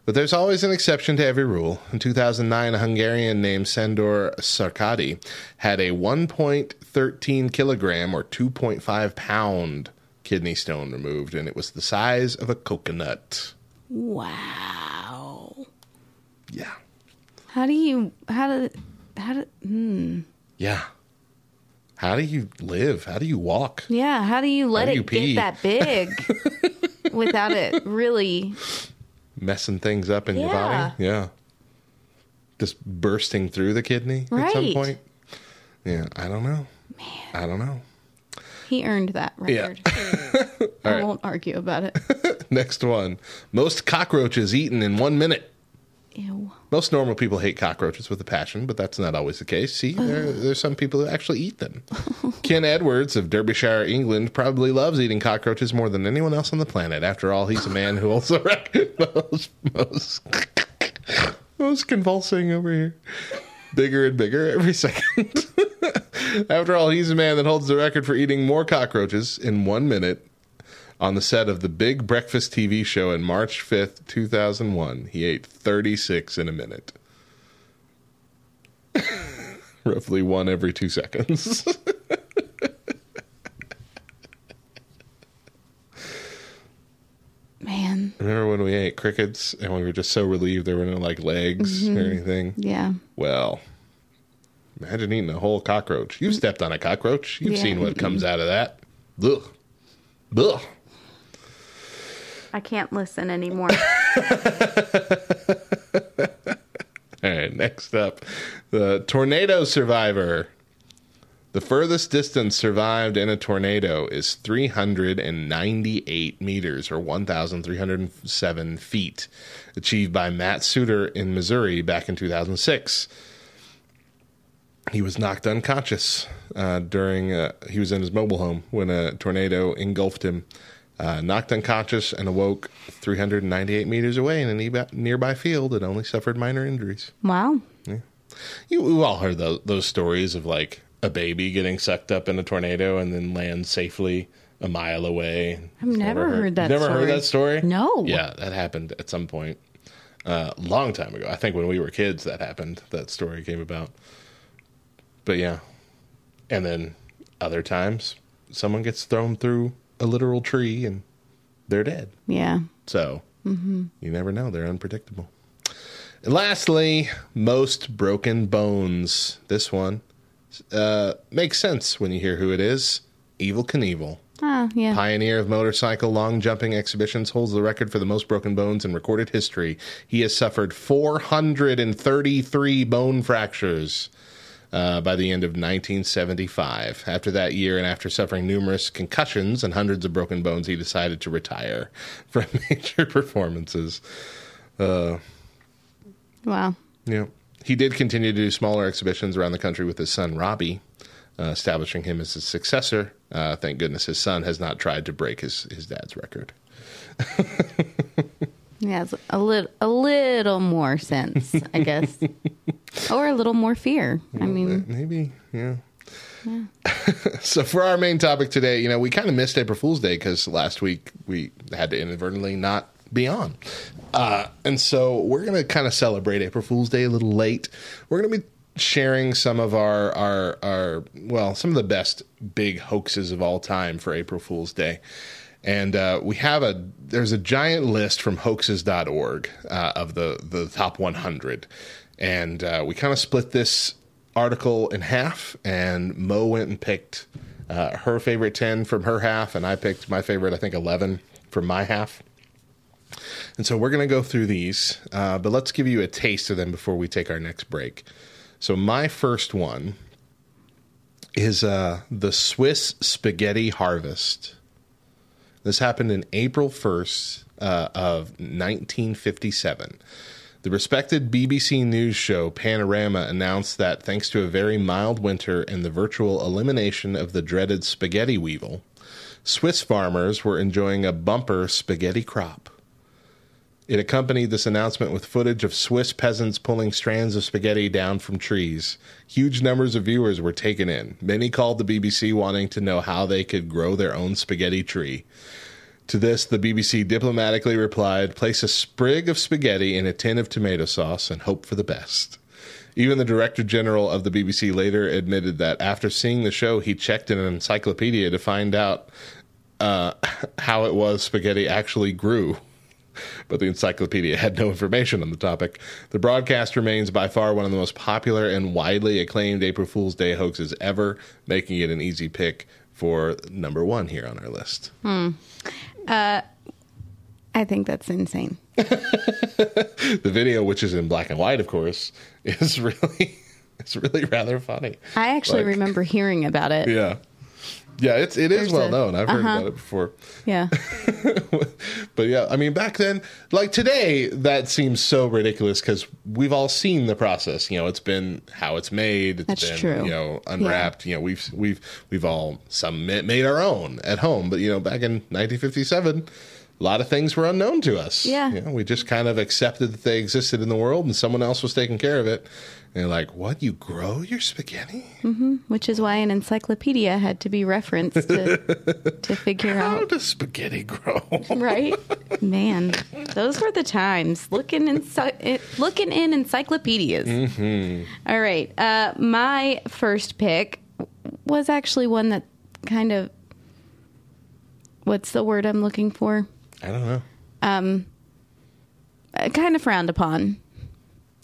But there's always an exception to every rule. In 2009, a Hungarian named Sandor Sarkadi had a 1.13 kilogram or 2.5 pound kidney stone removed, and it was the size of a coconut. Wow. Yeah. How do you how do how do hmm. Yeah. How do you live? How do you walk? yeah, how do you let do it you get that big [LAUGHS] without it really Messing things up in your body? Yeah. Just bursting through the kidney at some point? Yeah, I don't know. Man. I don't know. he earned that Yeah. [LAUGHS] record. I won't argue about it. [LAUGHS] Next one. Most cockroaches eaten in one minute. Ew. Most normal people hate cockroaches with a passion, but that's not always the case. See, there, there's some people who actually eat them. [LAUGHS] Ken Edwards of Derbyshire, England, probably loves eating cockroaches more than anyone else on the planet. After all, he's a man who also [LAUGHS] record most, most, most convulsing over here. Bigger and bigger every second. [LAUGHS] After all, he's a man that holds the record for eating more cockroaches in one minute on the set of the Big Breakfast TV show in March 5th, 2001. He ate 36 in a minute. [LAUGHS] Roughly one every two seconds. [LAUGHS] Man. Remember when we ate crickets and we were just so relieved there were no like legs or mm-hmm. anything? Yeah. Well, imagine eating a whole cockroach. You've stepped on a cockroach. You've Yeah. seen what comes out of that. Ugh. Ugh. I can't listen anymore. [LAUGHS] All right, next up, the tornado survivor. The furthest distance survived in a tornado is 398 meters or 1,307 feet, achieved by Matt Suter in Missouri back in 2006. He was knocked unconscious uh, during, uh, he was in his mobile home when a tornado engulfed him. Uh, knocked unconscious and awoke 398 meters away in a nearby- field and only suffered minor injuries. wow. You, we've all heard those, those stories of like a baby getting sucked up in a tornado and then lands safely a mile away. I've never heard that Never story. heard that story? No. Yeah, that happened at some point. A long time ago. I think when we were kids that happened. That story came about. But yeah. And then other times someone gets thrown through a literal tree and they're dead. Yeah. So you never know; they're unpredictable. And lastly, most broken bones. This one uh, makes sense when you hear who it is. Evel Knievel, Ah, yeah. pioneer of motorcycle long jumping exhibitions, holds the record for the most broken bones in recorded history. He has suffered 433 bone fractures uh, by the end of 1975. After that year, and after suffering numerous concussions and hundreds of broken bones, he decided to retire [LAUGHS] from major performances. Wow. Yeah. He did continue to do smaller exhibitions around the country with his son Robbie, uh, establishing him as his successor. Uh, thank goodness his son has not tried to break his, his dad's record. [LAUGHS] Yeah, it's a little a little more sense, I guess. [LAUGHS] or a little more fear. I mean, Maybe, yeah. Yeah. [LAUGHS] so for our main topic today, you know, we kind of missed April Fool's Day because last week we had to inadvertently not beyond. Uh, and so we're going to kind of celebrate April Fool's Day a little late. We're going to be sharing some of our, our, our, well, some of the best big hoaxes of all time for April Fool's Day. And uh, we have a, there's a giant list from hoaxes.org uh, of the, the top 100. And uh, we kind of split this article in half, and Mo went and picked uh, her favorite 10 from her half, and I picked my favorite, I think, 11 from my half. And so we're going to go through these, uh, but let's give you a taste of them before we take our next break. So, my first one is uh, the Swiss spaghetti harvest. This happened in April 1st uh, of 1957. The respected BBC News show Panorama announced that thanks to a very mild winter and the virtual elimination of the dreaded spaghetti weevil, Swiss farmers were enjoying a bumper spaghetti crop. It accompanied this announcement with footage of Swiss peasants pulling strands of spaghetti down from trees. Huge numbers of viewers were taken in. Many called the BBC wanting to know how they could grow their own spaghetti tree. To this, the BBC diplomatically replied place a sprig of spaghetti in a tin of tomato sauce and hope for the best. Even the Director General of the BBC later admitted that after seeing the show, he checked in an encyclopedia to find out uh, [LAUGHS] how it was spaghetti actually grew. [LAUGHS] But the encyclopedia had no information on the topic. The broadcast remains by far one of the most popular and widely acclaimed April Fool's Day hoaxes ever, making it an easy pick for number one here on our list. Hmm. Uh, I think that's insane. [LAUGHS] The video, which is in black and white, of course, [LAUGHS] is really it's really rather funny. I actually Like- remember hearing about it. Yeah. Yeah, it's it is well a- known. I've heard uh-huh. about it before. Yeah. [LAUGHS] But yeah, I mean, back then, like today, that seems so ridiculous because we've all seen the process. You know, it's been how it's made. It's That's been, true. You know, unwrapped. You know, we've we've we've all some made our own at home. But you know, back in 1957, a lot of things were unknown to us. Yeah. You know, we just kind of accepted that they existed in the world, and someone else was taking care of it. You're like, what? You grow your spaghetti? Which is why an encyclopedia had to be referenced to, [LAUGHS] to figure How out. How does spaghetti grow? [LAUGHS] Right? Man, those were the times. Looking in, looking in encyclopedias. All right. Uh, my first pick was actually one that kind of. What's the word I'm looking for? I don't know. Uh, kind of frowned upon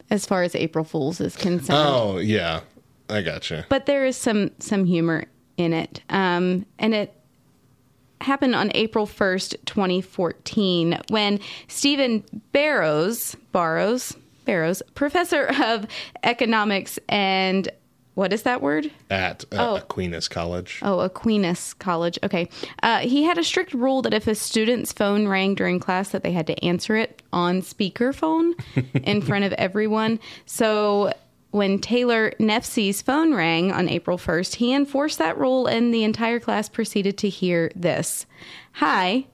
as far as April Fools is concerned. Oh yeah, I gotcha. but there is some some humor in it um, and it happened on april 1st 2014 when stephen barrows barrows barrows professor of economics and what is that word At uh, Oh. Aquinas College. Oh, Aquinas College. Okay. Uh, he had a strict rule that if a student's phone rang during class, that they had to answer it on speakerphone [LAUGHS] in front of everyone. So when Taylor Nefsey's phone rang on April 1st, he enforced that rule, and the entire class proceeded to hear this Hi.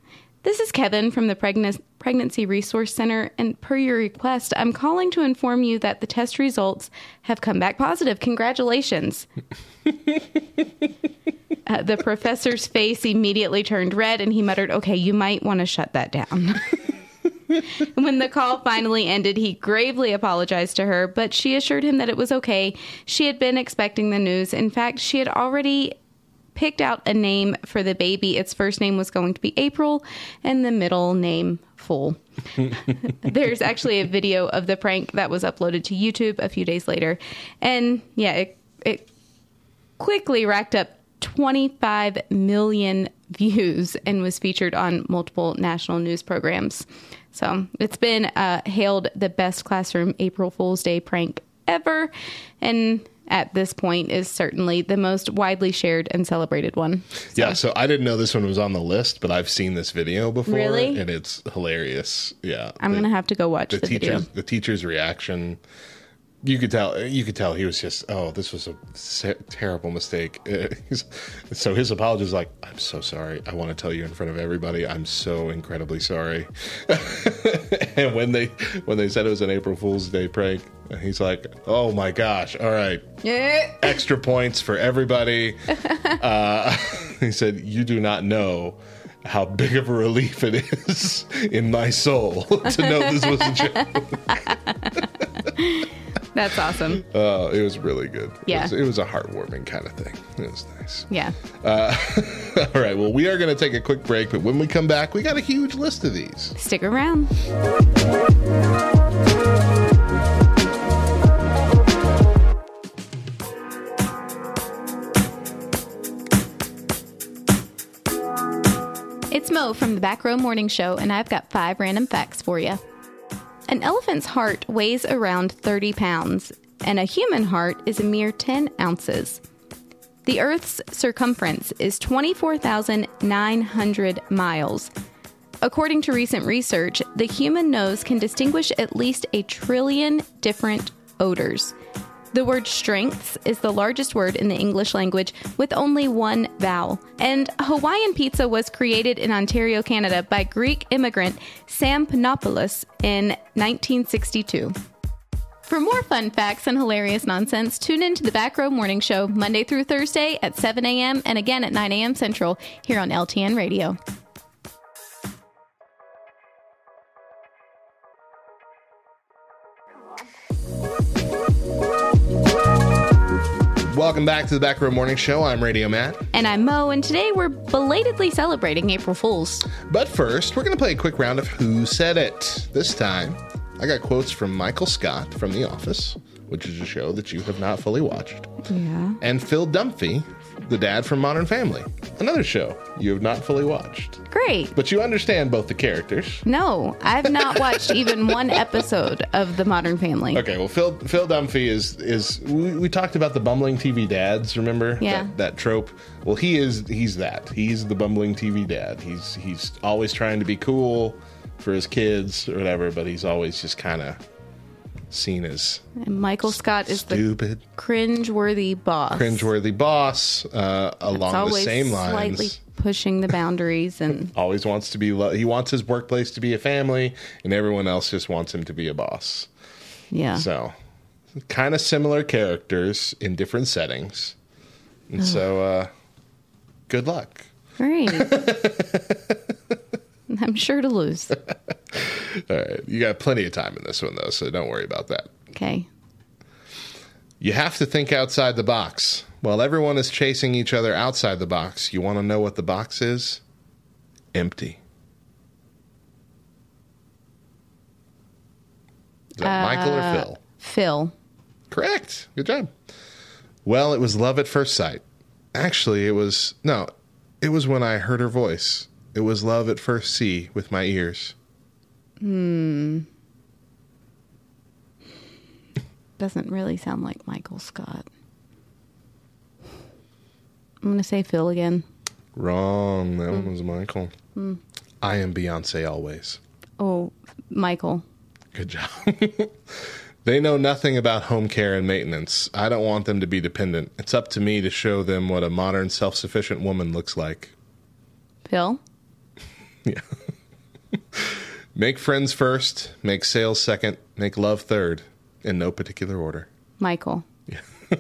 This is Kevin from the Pregna- Pregnancy Resource Center, and per your request, I'm calling to inform you that the test results have come back positive. Congratulations. [LAUGHS] Uh, the professor's face immediately turned red and he muttered, Okay, you might want to shut that down. [LAUGHS] when the call finally ended, he gravely apologized to her, but she assured him that it was okay. She had been expecting the news. In fact, she had already picked out a name for the baby. Its first name was going to be April, and the middle name Fool. [LAUGHS] There's actually a video of the prank that was uploaded to YouTube a few days later. And yeah, it, it quickly racked up 25 million [LAUGHS] views and was featured on multiple national news programs. So it's been uh, hailed the best classroom April Fool's Day prank ever. And at this point is certainly the most widely shared and celebrated one. Yeah, so I didn't know this one was on the list, but I've seen this video before, Really? and it's hilarious. Yeah, I'm The- to have to go watch the, the, video. the teacher's reaction. You could tell. You could tell he was just. Oh, this was a se- terrible mistake. [LAUGHS] So his apology is like, "I'm so sorry. I want to tell you in front of everybody. I'm so incredibly sorry." [LAUGHS] and when they when they said it was an April Fool's Day prank, he's like, "Oh my gosh! All right, Yeah. extra points for everybody. [LAUGHS] Uh, he said, "You do not know how big of a relief it is in my soul to know this was a joke. That's awesome. Oh, it was really good. Yeah. It was, it was a heartwarming kind of thing. It was nice. Yeah. Uh, [LAUGHS] all right. Well, we are going to take a quick break, but when we come back, we got a huge list of these. Stick around. It's Mo from the Back Row Morning Show, and I've got five random facts for you. An elephant's heart weighs around 30 pounds, and a human heart is a mere 10 ounces. The Earth's circumference is 24,900 miles. According to recent research, the human nose can distinguish at least a trillion different odors. The word strengths is the largest word in the English language with only one vowel. And Hawaiian pizza was created in Ontario, Canada by Greek immigrant Sam Panopoulos in 1962. For more fun facts and hilarious nonsense, tune in to the Back Row Morning Show Monday through Thursday at 7 a.m. and again at 9 a.m. Central here on LTN Radio. Welcome back to the Back Row Morning Show. I'm Radio Matt. And I'm Mo, and today we're belatedly celebrating April Fools. But first, we're going to play a quick round of Who Said It. This time, I got quotes from Michael Scott from The Office, which is a show that you have not fully watched, Yeah. and Phil Dunphy, the dad from Modern Family, another show you have not fully watched. Great. But you understand both the characters. No, I've not watched even one episode of The Modern Family. Okay, well, Phil Phil Dunphy is is we, we talked about the bumbling TV dads. Remember Yeah. that, that trope? Well, he is he's that. He's the bumbling TV dad. He's he's always trying to be cool for his kids or whatever, but he's always just kind of seen as And Michael Scott is the stupid, cringe-worthy boss. cringeworthy boss uh, along the same lines. slightly pushing the boundaries and [LAUGHS] Always wants to be. Lo- he wants his workplace to be a family, and everyone else just wants him to be a boss. yeah. So, kind of similar characters in different settings. And so, uh, good luck. Great. [LAUGHS] [LAUGHS] I'm sure to lose. [LAUGHS] All right. You got plenty of time in this one, though, so don't worry about that. Okay. You have to think outside the box. While everyone is chasing each other outside the box, you want to know what the box is? Empty. Is that Michael or uh, Phil? Phil. Correct. Good job. Well, it was love at first sight. Actually, it was no, it was when I heard her voice. It was love at first see with my ears. Hmm. Doesn't really sound like Michael Scott. I'm going to say Phil again. Wrong. That one was Michael. I am Beyonce always. Oh, Michael. Good job. [LAUGHS] they know nothing about home care and maintenance. I don't want them to be dependent. It's up to me to show them what a modern, self sufficient woman looks like. Phil? Yeah. [LAUGHS] make friends first, make sales second, make love third, in no particular order. Michael. Yeah. [LAUGHS]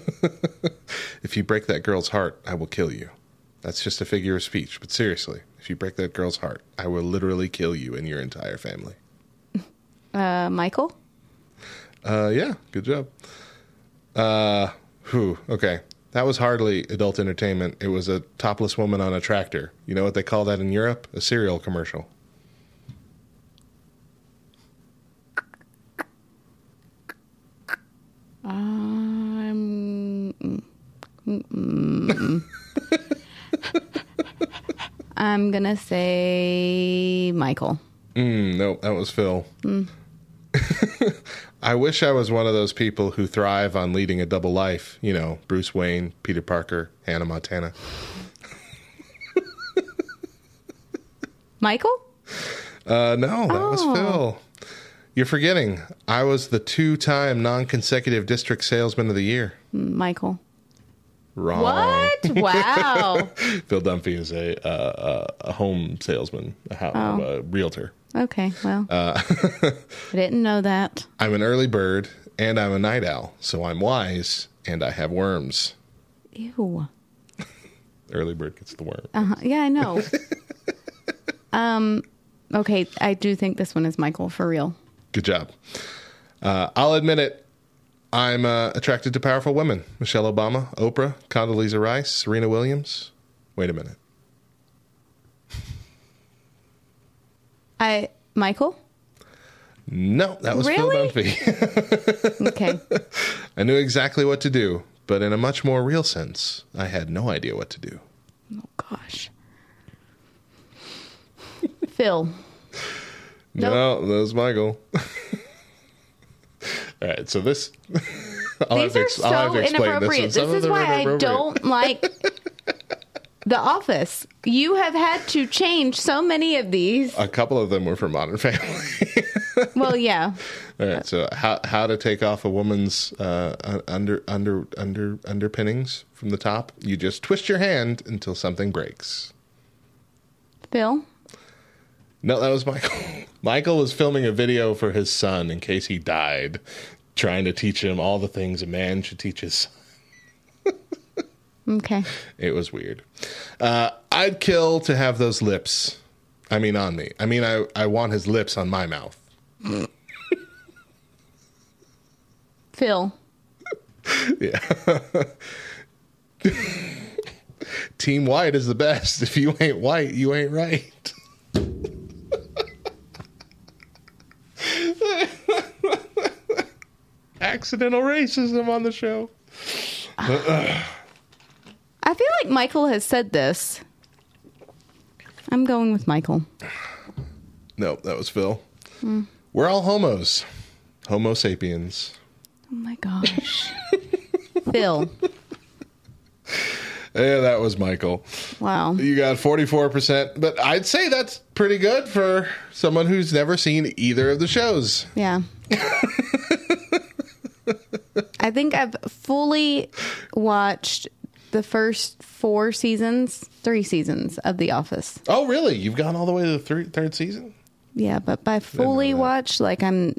If you break that girl's heart, I will kill you. That's just a figure of speech, but seriously, if you break that girl's heart, I will literally kill you and your entire family. [LAUGHS] Uh, Michael? Uh, yeah, good job. Uh, whew, okay. That was hardly adult entertainment. It was a topless woman on a tractor. You know what they call that in Europe? A cereal commercial. Um, mm, mm. [LAUGHS] I'm going to say Michael. Mm, nope, that was Phil. [LAUGHS] I wish I was one of those people who thrive on leading a double life. You know, Bruce Wayne, Peter Parker, Hannah Montana. Michael? Uh, no, that was Oh. Phil. You're forgetting. I was the two-time non-consecutive district salesman of the year. Michael. Wrong. What? Wow. [LAUGHS] Phil Dunphy is a uh, a, a home salesman, a, ho- Oh. a realtor. Okay, well. Uh, [LAUGHS] I didn't know that. I'm an early bird and I'm a night owl, so I'm wise and I have worms. Ew. [LAUGHS] Early bird gets the worm. Uh-huh. Yeah, I know. [LAUGHS] Um, okay, I do think this one is Michael for real. Good job. Uh, I'll admit it. I'm uh, attracted to powerful women. Michelle Obama, Oprah, Condoleezza Rice, Serena Williams. Wait a minute. I Michael. No, that was Really? Phil Dunphy. [LAUGHS] Okay. I knew exactly what to do, but in a much more real sense, I had no idea what to do. oh gosh. Phil. No, that was Michael. [LAUGHS] All right, so this. [LAUGHS] I'll These are ex- I'll have so inappropriate. This. This, is why I don't like The Office. You have had to change so many of these. A couple of them were from Modern Family. [LAUGHS] Well, yeah. All right, so how how to take off a woman's uh, un- under under under underpinnings from the top? You just twist your hand until something breaks. Phil. No, that was Michael. [LAUGHS] Michael was filming a video for his son in case he died, trying to teach him all the things a man should teach his son. Okay. It was weird. Uh, I'd kill to have those lips. I mean, on me. I mean, I, I want his lips on my mouth. Phil. [LAUGHS] Yeah. [LAUGHS] Team white is the best. If you ain't white, you ain't right. [LAUGHS] Accidental racism on the show. [SIGHS] [SIGHS] [SIGHS] I feel like Michael has said this. I'm going with Michael. No, that was Phil. Hmm. We're all homos. Homo sapiens. Oh my gosh. [LAUGHS] Phil. Yeah, that was Michael. Wow. You got 44%, but I'd say that's pretty good for someone who's never seen either of the shows. Yeah. [LAUGHS] I think I've fully watched the first four seasons, three seasons of The Office. Oh, really? You've gone all the way to the thir- third season? Yeah, but by fully watched, like I'm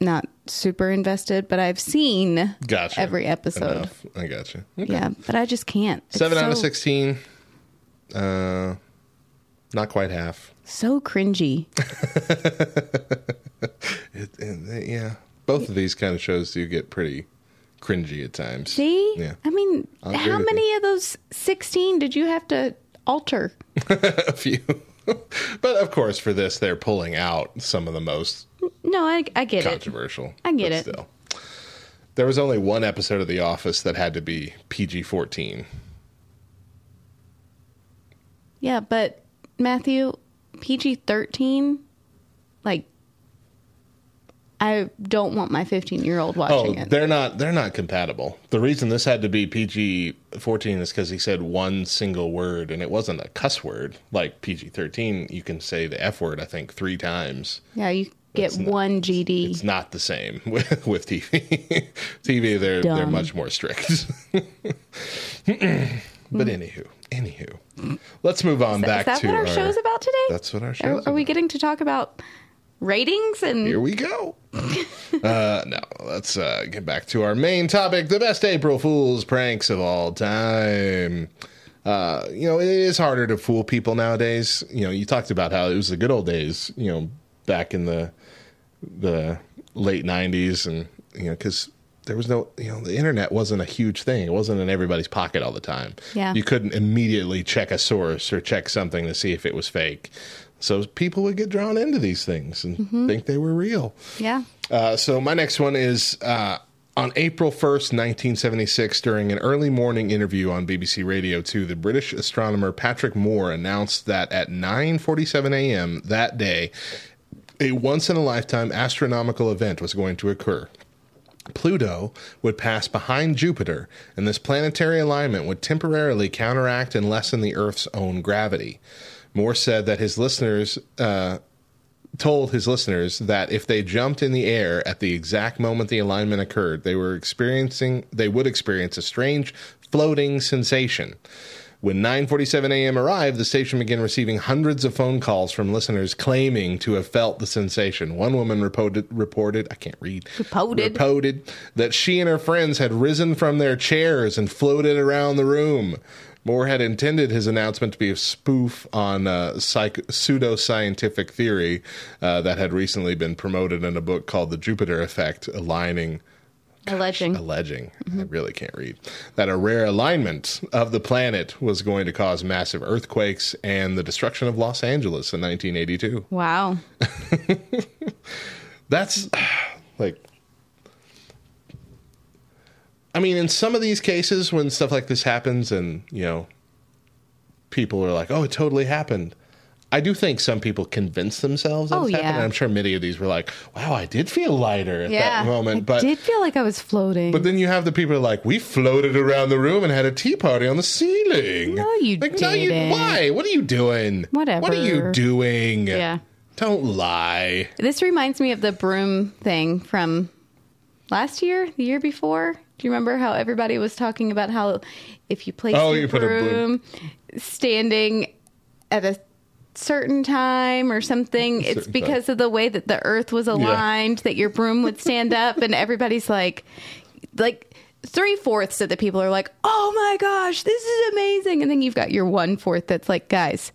not super invested, but I've seen Gotcha. every episode. Enough. I gotcha. Okay. Yeah, but I just can't. It's Seven out of 16. Uh, not quite half. So cringy. [LAUGHS] It, and, yeah. Both of these kind of shows do get pretty cringy at times. See? Yeah. I mean, I'll how many of those 16 did you have to alter? [LAUGHS] a few. [LAUGHS] but of course, for this, they're pulling out some of the most No, I, I get it. controversial. I get it. Still, there was only one episode of The Office that had to be PG fourteen. Yeah, but Matthew, PG 13, like, I don't want my 15 year old Oh, watching it. they're not. They're not compatible. The reason this had to be PG fourteen is because he said one single word, and it wasn't a cuss word like PG thirteen. You can say the F word, I think, three times. Yeah, you get not- one GD. It's not the same [LAUGHS] with, with TV. [LAUGHS] TV, they're they're much more strict. [LAUGHS] but mm. anywho, anywho, let's move on Is back that to what our, show's about today? That's what our Are, show's are we getting to talk about ratings and Here we go. [LAUGHS] uh, no, let's uh, get back to our main topic: the best April Fool's pranks of all time. Uh, you know, it is harder to fool people nowadays. You know, you talked about how it was the good old days. You know, back in the the late '90s, and you know, because there was no, you know, the internet wasn't a huge thing. It wasn't in everybody's pocket all the time. Yeah. you couldn't immediately check a source or check something to see if it was fake. So people would get drawn into these things and think they were real. yeah? Uh, so my next one is uh, on April 1st, 1976, during an early morning interview on BBC Radio 2, the British astronomer Patrick Moore announced that at 9:47 a.m. that day, a once-in-a-lifetime astronomical event was going to occur. Pluto would pass behind Jupiter, and this planetary alignment would temporarily counteract and lessen the Earth's own gravity. Moore said that his listeners uh, told his listeners that if they jumped in the air at the exact moment the alignment occurred, they were experiencing they would experience a strange floating sensation. When 9:47 a.m. arrived, the station began receiving hundreds of phone calls from listeners claiming to have felt the sensation. One woman reported reported, I can't read. Reported. reported that she and her friends had risen from their chairs and floated around the room. Moore had intended his announcement to be a spoof on uh, psych- pseudoscientific theory uh, that had recently been promoted in a book called The Jupiter Effect, aligning Alleging. alleging, I really can't read, that a rare alignment of the planet was going to cause massive earthquakes and the destruction of Los Angeles in 1982. Wow. [LAUGHS] That's [SIGHS] like, I mean, in some of these cases, when stuff like this happens and, you know, people are like, oh, it totally happened. I do think some people convince themselves that Oh, it's happened. yeah. And I'm sure many of these were like, wow, I did feel lighter at Yeah. that moment. But I did feel like I was floating. But then you have the people who are like, we floated around the room and had a tea party on the ceiling. No, you like, No, you, didn't. why? What are you doing? Whatever. What are you doing? yeah. Don't lie. This reminds me of the broom thing from last year, the year before. Do you remember how everybody was talking about how if you place Oh, your broom, standing at a certain time or something, [LAUGHS] it's because of the way that the earth was aligned that your broom would stand up, and everybody's like, like three fourths of the people are like, "Oh my gosh, this is amazing," and then you've got your one fourth that's like, "Guys,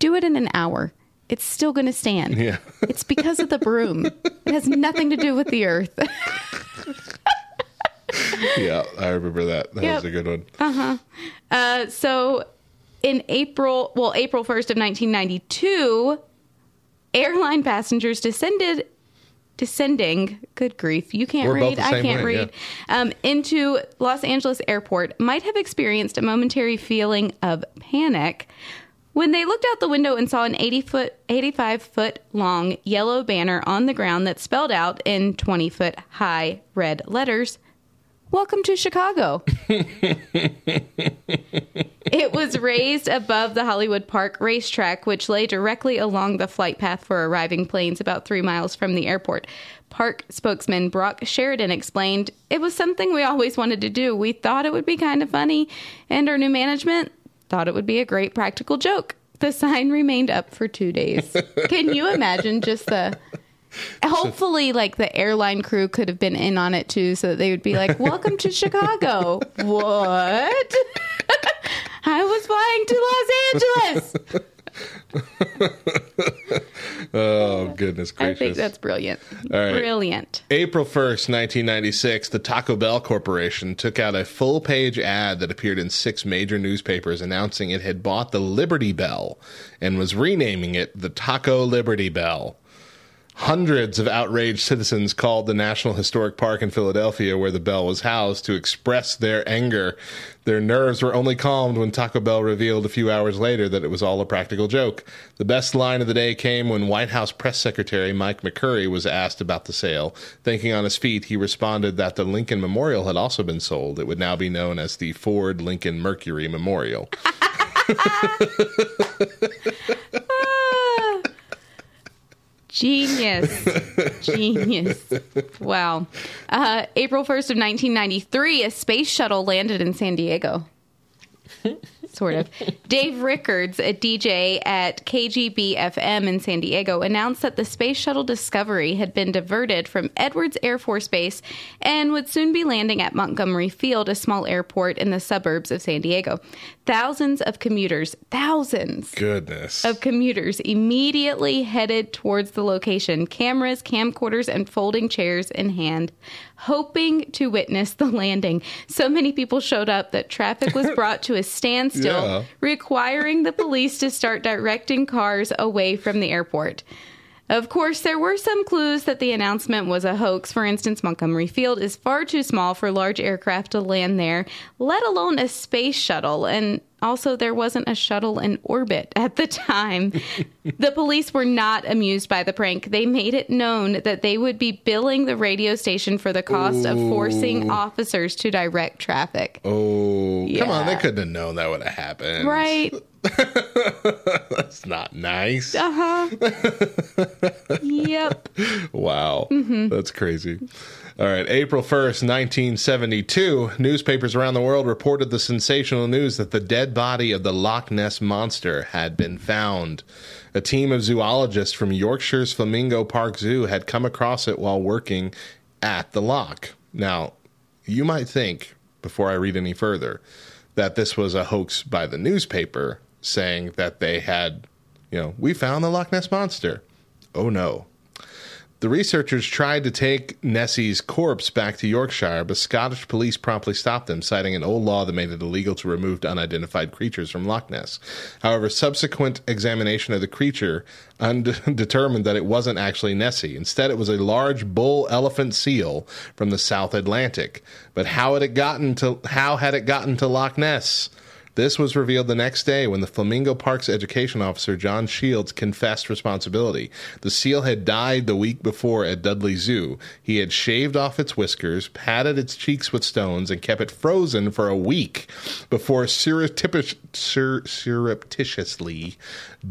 do it in an hour." It's still going to stand. Yeah. It's because of the broom. It has nothing to do with the earth. [LAUGHS] [LAUGHS] yeah, I remember that. That Yep. was a good one. Uh, huh. so in April, well, April 1st of 1992, airline passengers descended descending good grief you can't We're read i can't way, read um, into los angeles airport might have experienced a momentary feeling of panic when they looked out the window and saw an 80 foot 85 foot long yellow banner on the ground that spelled out in 20 foot high red letters welcome to chicago It was raised above the Hollywood Park racetrack, which lay directly along the flight path for arriving planes about three miles from the airport. Park spokesman Brock Sheridan explained, It was something we always wanted to do. We thought it would be kind of funny, and our new management thought it would be a great practical joke. The sign remained up for two days. Can you imagine just the. [LAUGHS] Hopefully, like the airline crew could have been in on it too, so that they would be like, "Welcome to Chicago." [LAUGHS] what? [LAUGHS] I was flying to Los Angeles. Oh, goodness gracious! I think that's brilliant. right. Brilliant. April 1st, 1996, the Taco Bell Corporation took out a full page ad that appeared in six major newspapers announcing it had bought the Liberty Bell and was renaming it the Taco Liberty Bell. Hundreds of outraged citizens called the National Historic Park in Philadelphia, where the bell was housed, to express their anger. Their nerves were only calmed when Taco Bell revealed a few hours later that it was all a practical joke. The best line of the day came when White House Press Secretary Mike McCurry was asked about the sale. Thinking on his feet, he responded that the Lincoln Memorial had also been sold. It would now be known as the Ford Lincoln Mercury Memorial. [LAUGHS] [LAUGHS] [LAUGHS] Genius. [LAUGHS] Genius. Wow. Uh, April 1st of 1993, a space shuttle landed in San Diego. [LAUGHS] Sort of. Dave Rickards, a DJ at KGB FM in San Diego, announced that the Space Shuttle Discovery had been diverted from Edwards Air Force Base and would soon be landing at Montgomery Field, a small airport in the suburbs of San Diego. Thousands of commuters, thousands Goodness. of commuters immediately headed towards the location, cameras, camcorders, and folding chairs in hand, hoping to witness the landing. So many people showed up that traffic was brought to a standstill, [LAUGHS] Yeah. requiring the police to start directing cars away from the airport. Of course, there were some clues that the announcement was a hoax. For instance, Montgomery Field is far too small for large aircraft to land there, let alone a space shuttle. And also, there wasn't a shuttle in orbit at the time. [LAUGHS] the police were not amused by the prank. They made it known that they would be billing the radio station for the cost of forcing officers to direct traffic. oh, come on. They couldn't have known that would have happened. Right? [LAUGHS] That's not nice. Uh huh. [LAUGHS] yep. Wow. Mm-hmm. That's crazy. All right. April 1st, 1972, newspapers around the world reported the sensational news that the dead body of the Loch Ness Monster had been found. A team of zoologists from Yorkshire's Flamingo Park Zoo had come across it while working at the loch. Now, you might think, before I read any further, that this was a hoax by the newspaper saying that they had, you know, we found the Loch Ness monster. Oh no. The researchers tried to take Nessie's corpse back to Yorkshire, but Scottish police promptly stopped them, citing an old law that made it illegal to remove unidentified creatures from Loch Ness. However, subsequent examination of the creature und- determined that it wasn't actually Nessie. Instead, it was a large bull elephant seal from the South Atlantic. But how had it gotten to how had it gotten to Loch Ness? This was revealed the next day when the Flamingo Park's education officer, John Shields, confessed responsibility. The seal had died the week before at Dudley Zoo. He had shaved off its whiskers, patted its cheeks with stones, and kept it frozen for a week before surreptitious- sur- surreptitiously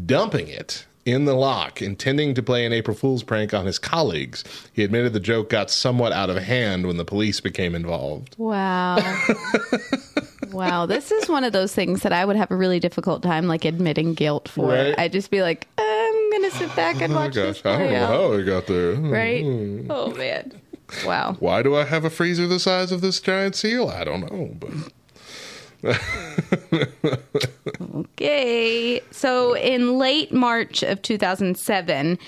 dumping it in the loch, intending to play an April Fool's prank on his colleagues. He admitted the joke got somewhat out of hand when the police became involved. Wow. [LAUGHS] wow. This is one of those things that I would have a really difficult time like admitting guilt for. Right. I'd just be like, I'm to sit back and Oh watch this gosh, I don't know how we got there. Hmm. Right? Oh, man. Wow. Why do I have a freezer the size of this giant seal? I don't know, but [LAUGHS] Okay. So in late March of 2007,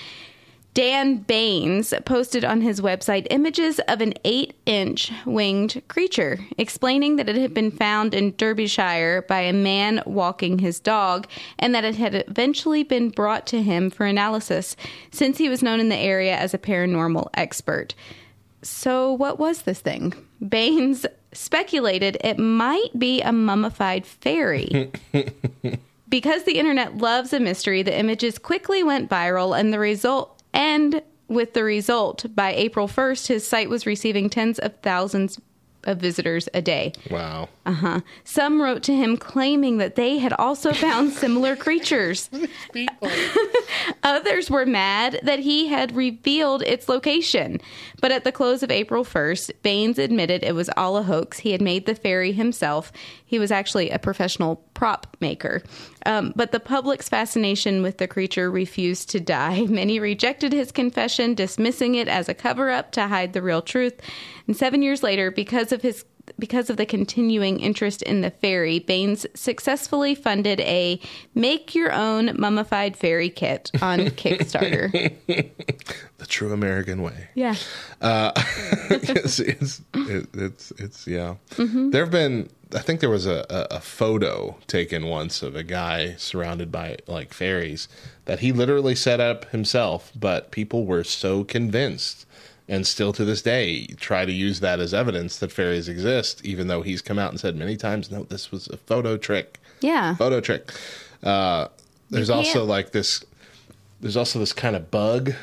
Dan Baines posted on his website images of an eight inch winged creature, explaining that it had been found in Derbyshire by a man walking his dog and that it had eventually been brought to him for analysis since he was known in the area as a paranormal expert. So, what was this thing? Baines speculated it might be a mummified fairy. [LAUGHS] because the internet loves a mystery, the images quickly went viral, and the result, and with the result, by April 1st, his site was receiving tens of thousands of visitors a day. wow. Uh-huh. Some wrote to him claiming that they had also [LAUGHS] found similar creatures. [LAUGHS] [LAUGHS] Others were mad that he had revealed its location. But at the close of April 1st, Baines admitted it was all a hoax. He had made the fairy himself. He was actually a professional prop maker. Um, but the public's fascination with the creature refused to die. [LAUGHS] Many rejected his confession, dismissing it as a cover up to hide the real truth. And seven years later, because of his because of the continuing interest in the fairy, Baines successfully funded a make your own mummified fairy kit on [LAUGHS] Kickstarter. The true American way. yeah. [LAUGHS] it's, it's, it, it's, it's, yeah. There have been, I think there was a, a, a photo taken once of a guy surrounded by like fairies that he literally set up himself, but people were so convinced and still to this day try to use that as evidence that fairies exist, even though he's come out and said many times, no, this was a photo trick. Yeah. Photo trick. Uh, there's also like this, there's also this kind of bug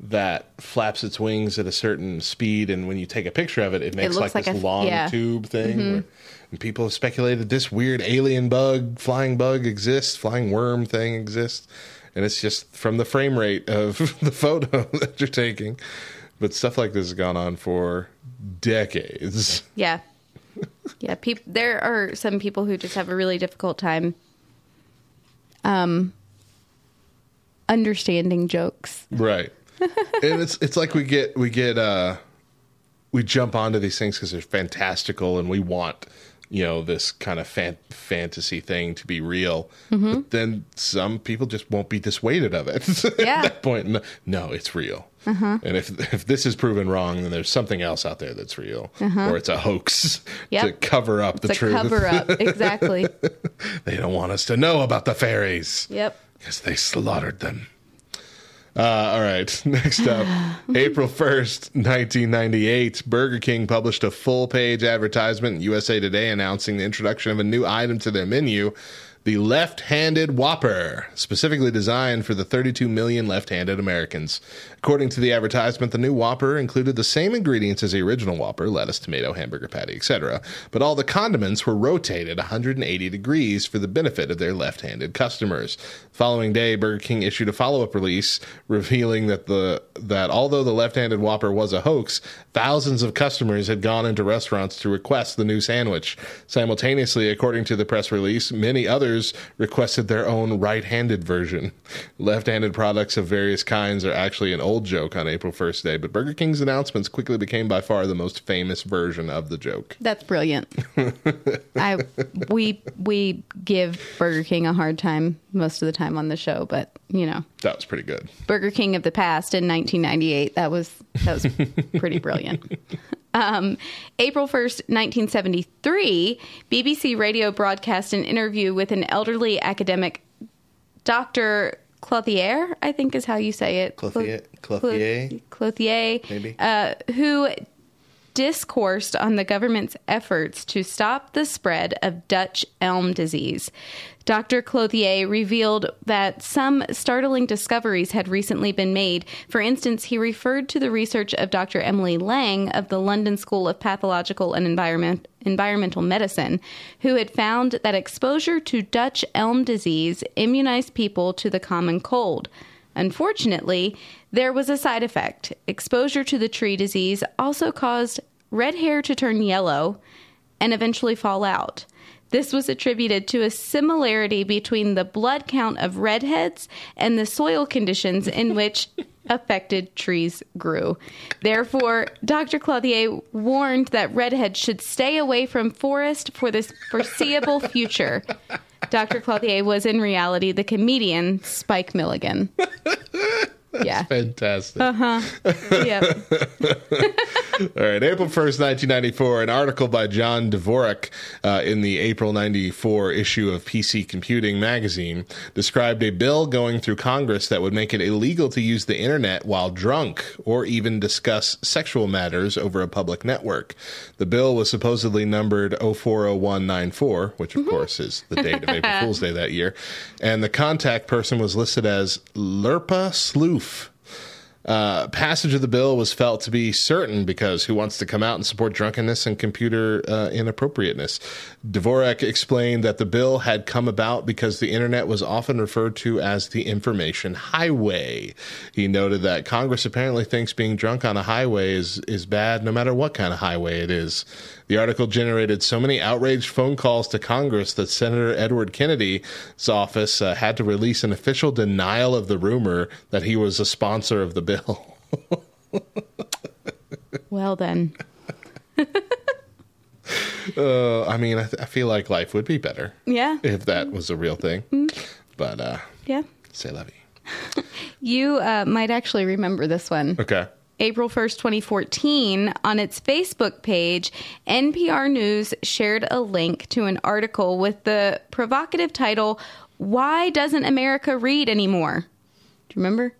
that flaps its wings at a certain speed, and when you take a picture of it, it makes looks like, like this a- long yeah. Mm-hmm. tube thing. where- and people have speculated this weird alien bug, flying bug exists, flying worm thing exists, and it's just from the frame rate of [LAUGHS] the photo [LAUGHS] that you're taking. But stuff like this has gone on for decades. Yeah. Yeah, peop- there are some people who just have a really difficult time um understanding jokes. right [LAUGHS] and it's it's like we get we get uh we jump onto these things because they're fantastical and we want you know this kind of fan- fantasy thing to be real mm-hmm. but then some people just won't be dissuaded of it [LAUGHS] Yeah. at that point no, no it's real uh-huh. and if if this is proven wrong then there's something else out there that's real uh-huh. or it's a hoax [LAUGHS] Yep. to cover up the It's a truth cover up. [LAUGHS] Exactly. they don't want us to know about the fairies yep. because they slaughtered them. Uh, all right, [LAUGHS] next up, [SIGHS] April 1st, 1998, Burger King published a full page advertisement in USA Today announcing the introduction of a new item to their menu, the left handed Whopper, specifically designed for the 32 million left handed Americans. According to the advertisement, the new Whopper included the same ingredients as the original Whopper lettuce, tomato, hamburger patty, etc. But all the condiments were rotated 180 degrees for the benefit of their left handed customers. Following day, Burger King issued a follow up release revealing that the that although the left handed Whopper was a hoax, thousands of customers had gone into restaurants to request the new sandwich. Simultaneously, according to the press release, many others requested their own right-handed version. Left-handed products of various kinds are actually an old joke on April 1st Day, but Burger King's announcements quickly became by far the most famous version of the joke. That's brilliant. I we we give Burger King a hard time most of the time on the show, but you know, That was pretty good. Burger King of the past in 1998. That was that was pretty brilliant. [LAUGHS] Um, April 1st, 1973, BBC Radio broadcast an interview with an elderly academic, Dr. Clothier, I think is how you say it. Clothier- Clothier? Clothier, Maybe. uh, who discoursed on the government's efforts to stop the spread of Dutch elm disease. Dr. Clothier revealed that some startling discoveries had recently been made. For instance, he referred to the research of Dr. Emily Lang of the London School of Pathological and Environment, Environmental Medicine, who had found that exposure to Dutch elm disease immunized people to the common cold. Unfortunately, there was a side effect. Exposure to the tree disease also caused red hair to turn yellow and eventually fall out. This was attributed to a similarity between the blood count of redheads and the soil conditions in [LAUGHS] which affected trees grew. Therefore, Dr. Clothier warned that redheads should stay away from forest for this foreseeable future. Dr. Clothier was in reality the comedian Spike Milligan. [LAUGHS] Yeah. Fantastic. Uh huh. yep. [LAUGHS] All right, April 1st, 1994, an article by John Dvorak uh, in the April 94 issue of PC Computing magazine described a bill going through Congress that would make it illegal to use the internet while drunk or even discuss sexual matters over a public network. The bill was supposedly numbered 040194, which of course is the date of April Fool's Day that year, and the contact person was listed as Lirpa Sloof. Uh, passage of the bill was felt to be certain because who wants to come out and support drunkenness and computer uh, inappropriateness? Dvorak explained that the bill had come about because the internet was often referred to as the information highway. He noted that Congress apparently thinks being drunk on a highway is, is bad no matter what kind of highway it is. The article generated so many outraged phone calls to Congress that Senator Edward Kennedy's office uh, had to release an official denial of the rumor that he was a sponsor of the bill. [LAUGHS] Well then. [LAUGHS] Uh, I mean, I, th- I feel like life would be better Yeah. if that was a real thing. But uh, Yeah. say vie. [LAUGHS] You uh, might actually remember this one. Okay. April 1st, 2014, on its Facebook page, NPR News shared a link to an article with the provocative title, Why Doesn't America Read Anymore? Do you remember?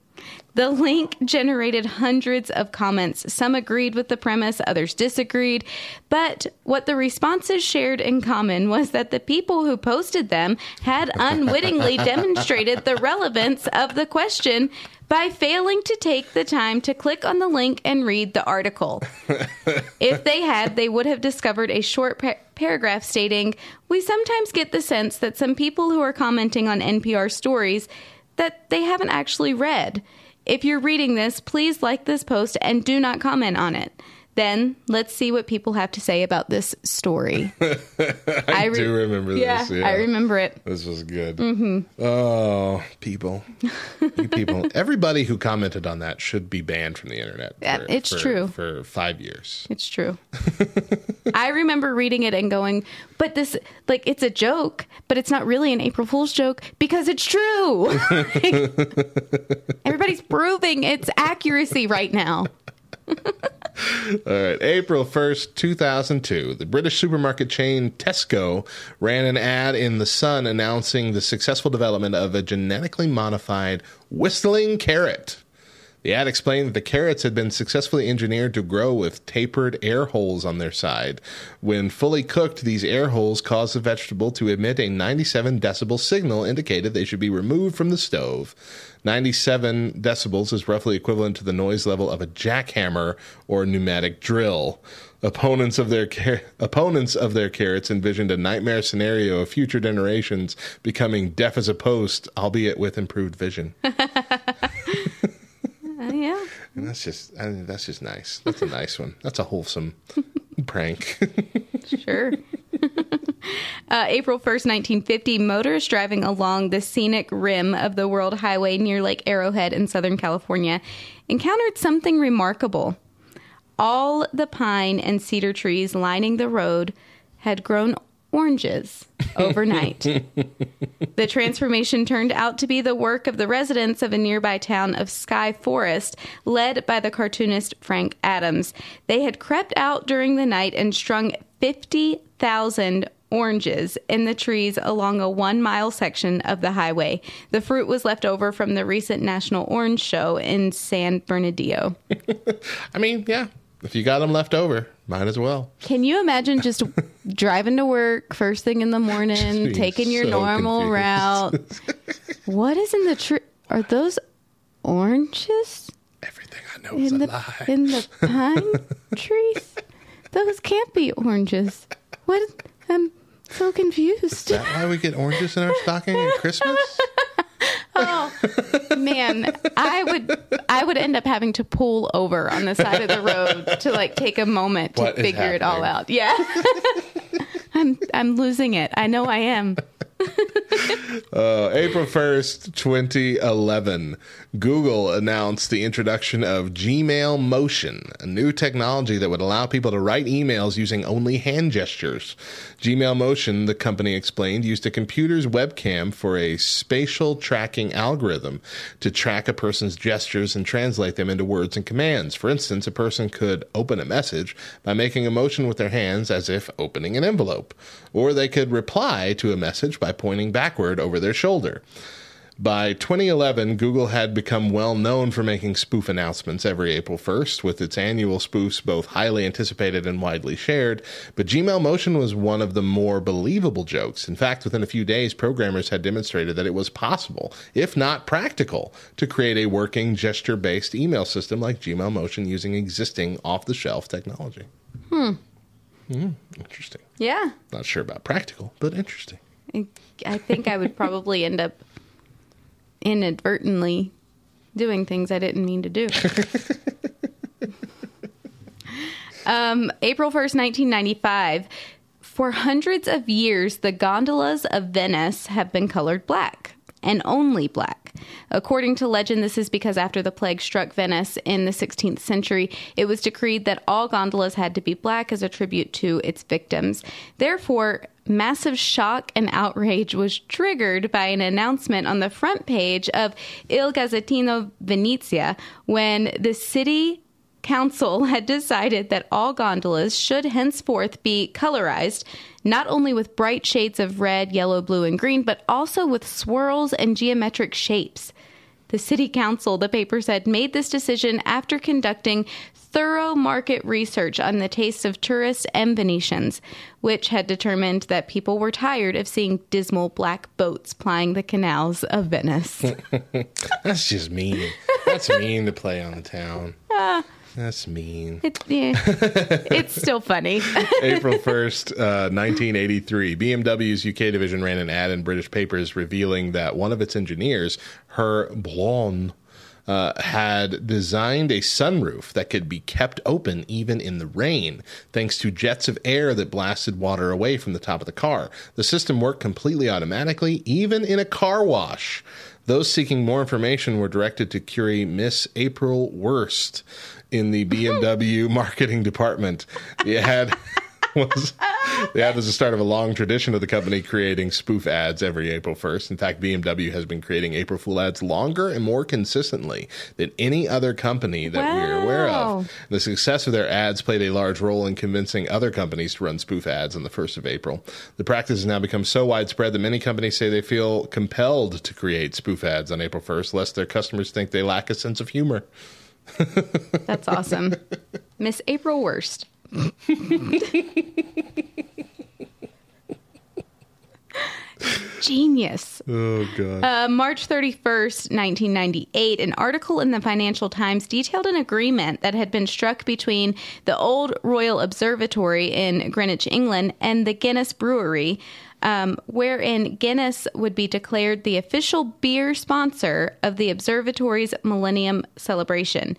The link generated hundreds of comments. Some agreed with the premise, others disagreed. But what the responses shared in common was that the people who posted them had [LAUGHS] unwittingly demonstrated the relevance of the question by failing to take the time to click on the link and read the article. [LAUGHS] if they had, they would have discovered a short pa- paragraph stating, "We sometimes get the sense that some people who are commenting on NPR stories that they haven't actually read. If you're reading this, please like this post and do not comment on it." Then let's see what people have to say about this story. [LAUGHS] I, re- do remember yeah, this. Yeah, I remember it. This was good. Mm-hmm. Oh, people. [LAUGHS] you people. Everybody who commented on that should be banned from the internet. Yeah, it's true. For five years. It's true. [LAUGHS] I remember reading it and going, but this, like, it's a joke, but it's not really an April Fool's joke because it's true. Everybody's proving its accuracy right now. [LAUGHS] All right. April 1st, 2002. The British supermarket chain Tesco ran an ad in The Sun announcing the successful development of a genetically modified whistling carrot. The ad explained that the carrots had been successfully engineered to grow with tapered air holes on their side. When fully cooked, these air holes cause the vegetable to emit a 97 decibel signal indicated they should be removed from the stove. 97 decibels is roughly equivalent to the noise level of a jackhammer or pneumatic drill. Opponents of their car- opponents of their carrots envisioned a nightmare scenario of future generations becoming deaf as a post, albeit with improved vision. [LAUGHS] Uh, yeah. And that's just I mean, that's just nice. That's a nice one. That's a wholesome [LAUGHS] prank. Sure. [LAUGHS] Uh, April 1st, 1950, motorists driving along the scenic rim of the World Highway near Lake Arrowhead in Southern California encountered something remarkable. All the pine and cedar trees lining the road had grown oranges overnight. [LAUGHS] the transformation turned out to be the work of the residents of a nearby town of Sky Forest, led by the cartoonist Frank Adams. They had crept out during the night and strung 50,000 oranges in the trees along a one mile section of the highway. The fruit was left over from the recent National Orange Show in San Bernardino. [LAUGHS] I mean, yeah, if you got them left over, might as well. Can you imagine just [LAUGHS] driving to work first thing in the morning, taking your so normal confused. route? [LAUGHS] what is in the tree? Are those oranges Everything I know is in a the lie. in the [LAUGHS] pine trees? Those can't be oranges. What? I'm so confused. Is that why we get oranges in our stocking at Christmas? [LAUGHS] Oh man, I would I would end up having to pull over on the side of the road to like take a moment to What figure it all out. Yeah. [LAUGHS] I'm I'm losing it. I know I am. [LAUGHS] Uh, April 1st, 2011, Google announced the introduction of Gmail Motion, a new technology that would allow people to write emails using only hand gestures. Gmail Motion, the company explained, used a computer's webcam for a spatial tracking algorithm to track a person's gestures and translate them into words and commands. For instance, a person could open a message by making a motion with their hands as if opening an envelope, or they could reply to a message by pointing backward over their shoulder. By 2011, Google had become well known for making spoof announcements every April 1st, with its annual spoofs both highly anticipated and widely shared. But Gmail Motion was one of the more believable jokes. In fact, within a few days, programmers had demonstrated that it was possible, if not practical, to create a working gesture based email system like Gmail Motion using existing off the shelf technology. Hmm. Interesting. Yeah. Not sure about practical, but interesting. I- I think I would probably end up inadvertently doing things I didn't mean to do. [LAUGHS] um, April 1st, 1995. For hundreds of years, the gondolas of Venice have been colored black and only black. According to legend, this is because after the plague struck Venice in the 16th century, it was decreed that all gondolas had to be black as a tribute to its victims. Therefore, massive shock and outrage was triggered by an announcement on the front page of Il Gazzettino Venezia when the city council [LAUGHS] had decided that all gondolas should henceforth be colorized, not only with bright shades of red, yellow, blue, and green, but also with swirls and geometric shapes. The city council, the paper said, made this decision after conducting thorough market research on the tastes of tourists and Venetians, which had determined that people were tired of seeing dismal black boats plying the canals of Venice. [LAUGHS] That's just mean. That's mean to play on the town. [LAUGHS] Ah. That's mean. It, yeah, it's still funny. [LAUGHS] April [LAUGHS] 1st, uh, 1983, BMW's UK division ran an ad in British papers revealing that one of its engineers, Her Blonde, uh, had designed a sunroof that could be kept open even in the rain, thanks to jets of air that blasted water away from the top of the car. The system worked completely automatically, even in a car wash. Those seeking more information were directed to query Miss April Worst in the BMW [LAUGHS] marketing department. It had [LAUGHS] was the ad was the start of a long tradition of the company creating spoof ads every April 1st. In fact, BMW has been creating April Fool ads longer and more consistently than any other company that we're aware of. The success of their ads played a large role in convincing other companies to run spoof ads on the 1st of April. The practice has now become so widespread that many companies say they feel compelled to create spoof ads on April 1st lest their customers think they lack a sense of humor. [LAUGHS] That's awesome. Miss April Worst. [LAUGHS] Genius. Oh, God. Uh, March 31st, 1998, an article in the Financial Times detailed an agreement that had been struck between the Old Royal Observatory in Greenwich, England, and the Guinness Brewery, um, wherein Guinness would be declared the official beer sponsor of the observatory's Millennium Celebration.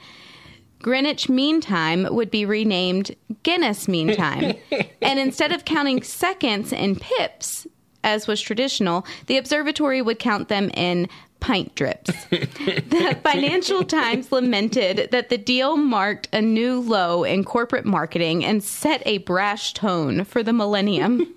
Greenwich Mean Time would be renamed Guinness Mean Time. [LAUGHS] and instead of counting seconds in pips, as was traditional, the observatory would count them in pint drips. the Financial Times lamented that the deal marked a new low in corporate marketing and set a brash tone for the millennium.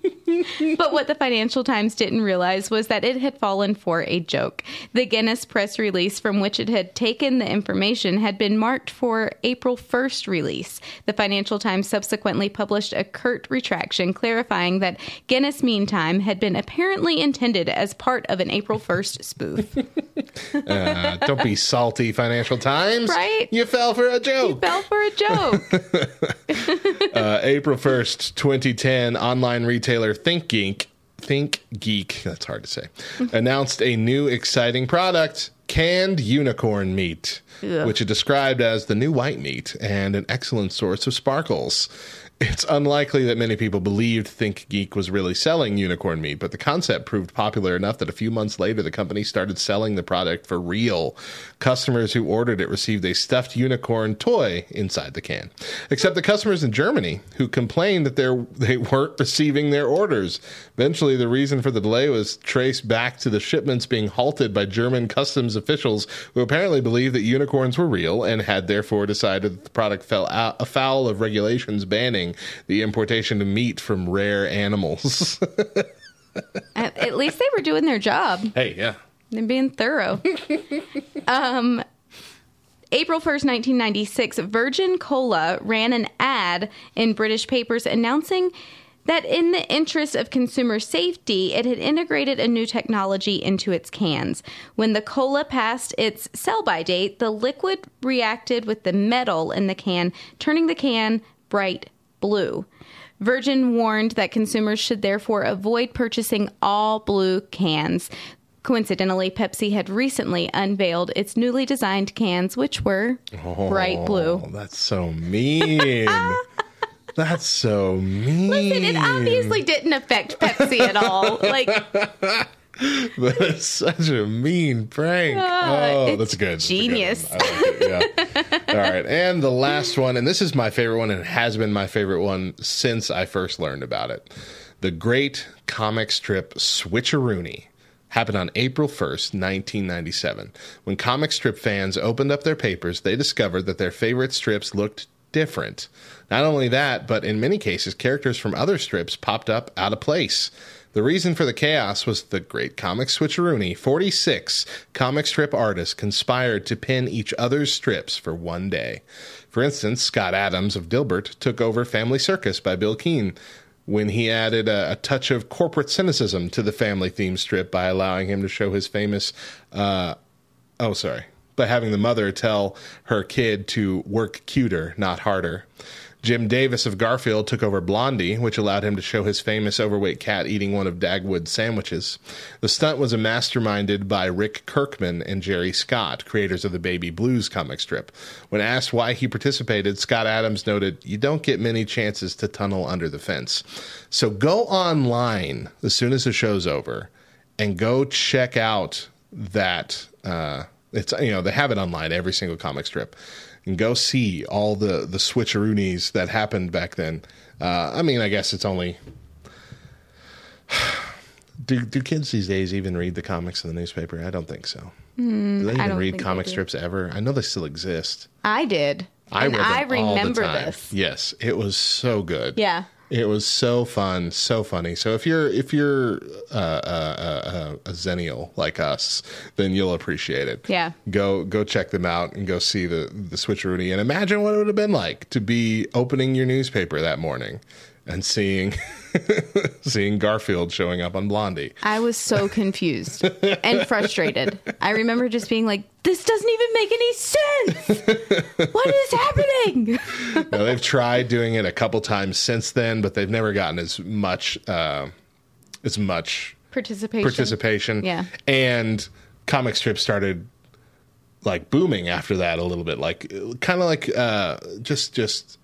but what the Financial Times didn't realize was that it had fallen for a joke. The Guinness press release from which it had taken the information had been marked for April 1st release. The Financial Times subsequently published a curt retraction clarifying that Guinness Meantime had been apparently intended as part of an April 1st spoof. [LAUGHS] Uh, don't be salty, Financial Times. Right? You fell for a joke. You fell for a joke. [LAUGHS] Uh, April 1st, 2010, online retailer ThinkGeek, ThinkGeek, that's hard to say, [LAUGHS] announced a new exciting product, canned unicorn meat, Ugh. which it described as the new white meat and an excellent source of sparkles. It's unlikely that many people believed ThinkGeek was really selling unicorn meat, but the concept proved popular enough that a few months later the company started selling the product for real. Customers who ordered it received a stuffed unicorn toy inside the can. Except the customers in Germany who complained that [LAUGHS] they weren't receiving their orders. Eventually, the reason for the delay was traced back to the shipments being halted by German customs officials who apparently believed that unicorns were real and had therefore decided that the product fell out, afoul of regulations banning the importation of meat from rare animals. [LAUGHS] at, at least they were doing their job. hey, yeah. They're being thorough. [LAUGHS] um, April 1st, 1996, Virgin Cola ran an ad in British papers announcing that in the interest of consumer safety, it had integrated a new technology into its cans. When the cola passed its sell by date, the liquid reacted with the metal in the can, turning the can bright blue. Virgin warned that consumers should therefore avoid purchasing all blue cans. Coincidentally, Pepsi had recently unveiled its newly designed cans, which were oh, bright blue. Oh, that's so mean. [LAUGHS] that's so mean. Listen, it obviously didn't affect Pepsi at all. Like, [LAUGHS] That's such a mean prank. Ah, oh, that's good. That's a good genius. like yeah. [LAUGHS] All right. And the last one, and this is my favorite one, and has been my favorite one since I first learned about it. The great comic strip Switcheroony happened on April 1st, 1997. When comic strip fans opened up their papers, they discovered that their favorite strips looked different. Not only that, but in many cases, characters from other strips popped up out of place. The reason for the chaos was the great comic switcheroony. 46 comic strip artists conspired to pin each other's strips for one day. For instance, Scott Adams of Dilbert took over Family Circus by Bill Keane when he added a, a touch of corporate cynicism to the family theme strip by allowing him to show his famous, uh, oh, sorry, by having the mother tell her kid to work cuter, not harder. Jim Davis of Garfield took over Blondie, which allowed him to show his famous overweight cat eating one of Dagwood's sandwiches. The stunt was masterminded by Rick Kirkman and Jerry Scott, creators of the Baby Blues comic strip. When asked why he participated, Scott Adams noted, You don't get many chances to tunnel under the fence. So go online as soon as the show's over and go check out that. Uh, it's you know they have it online every single comic strip and go see all the the switcheroonies that happened back then uh, i mean i guess it's only [SIGHS] do do kids these days even read the comics in the newspaper i don't think so do they even don't read comic strips ever i know they still exist I did. i and read them I all the remember time. this. yes it was so good Yeah. It was so fun, so funny. So if you're if you're uh, uh, uh, uh, a xennial like us, then you'll appreciate it. Yeah. Go go check them out and go see the the switcheroony and imagine what it would have been like to be opening your newspaper that morning and seeing [LAUGHS] [LAUGHS] seeing Garfield showing up on Blondie. I was so [LAUGHS] confused and frustrated. I remember just being like, this doesn't even make any sense. What is happening? [LAUGHS] now, they've tried doing it a couple times since then, but they've never gotten as much uh, as much Participation. participation. Yeah. And comic strips started like booming after that a little bit. Like kind of like uh just just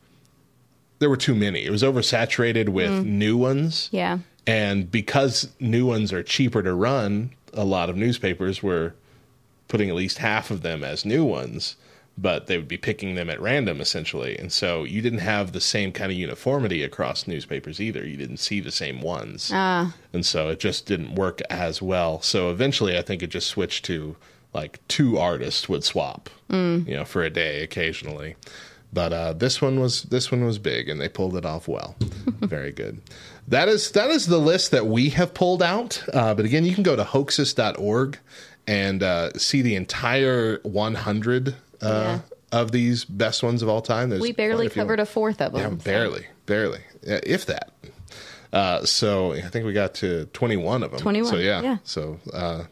there were too many. It was oversaturated with mm. new ones. Yeah. And because new ones are cheaper to run, a lot of newspapers were putting at least half of them as new ones. but they would be picking them at random essentially. And so you didn't have the same kind of uniformity across newspapers either. You didn't see the same ones. Ah. And so it just didn't work as well. So eventually I think it just switched to like two artists would swap, mm. you know, for a day occasionally. But uh, this one was this one was big, and they pulled it off well. [LAUGHS] Very good. That is that is the list that we have pulled out. Uh, but again, you can go to hoaxes.org and uh, see the entire 100 uh, Yeah. of these best ones of all time. There's We barely quite a few. covered a fourth of Yeah, them. so- barely, barely, if that. Uh, so I think we got to 21 of them. 21, So yeah. yeah. So uh,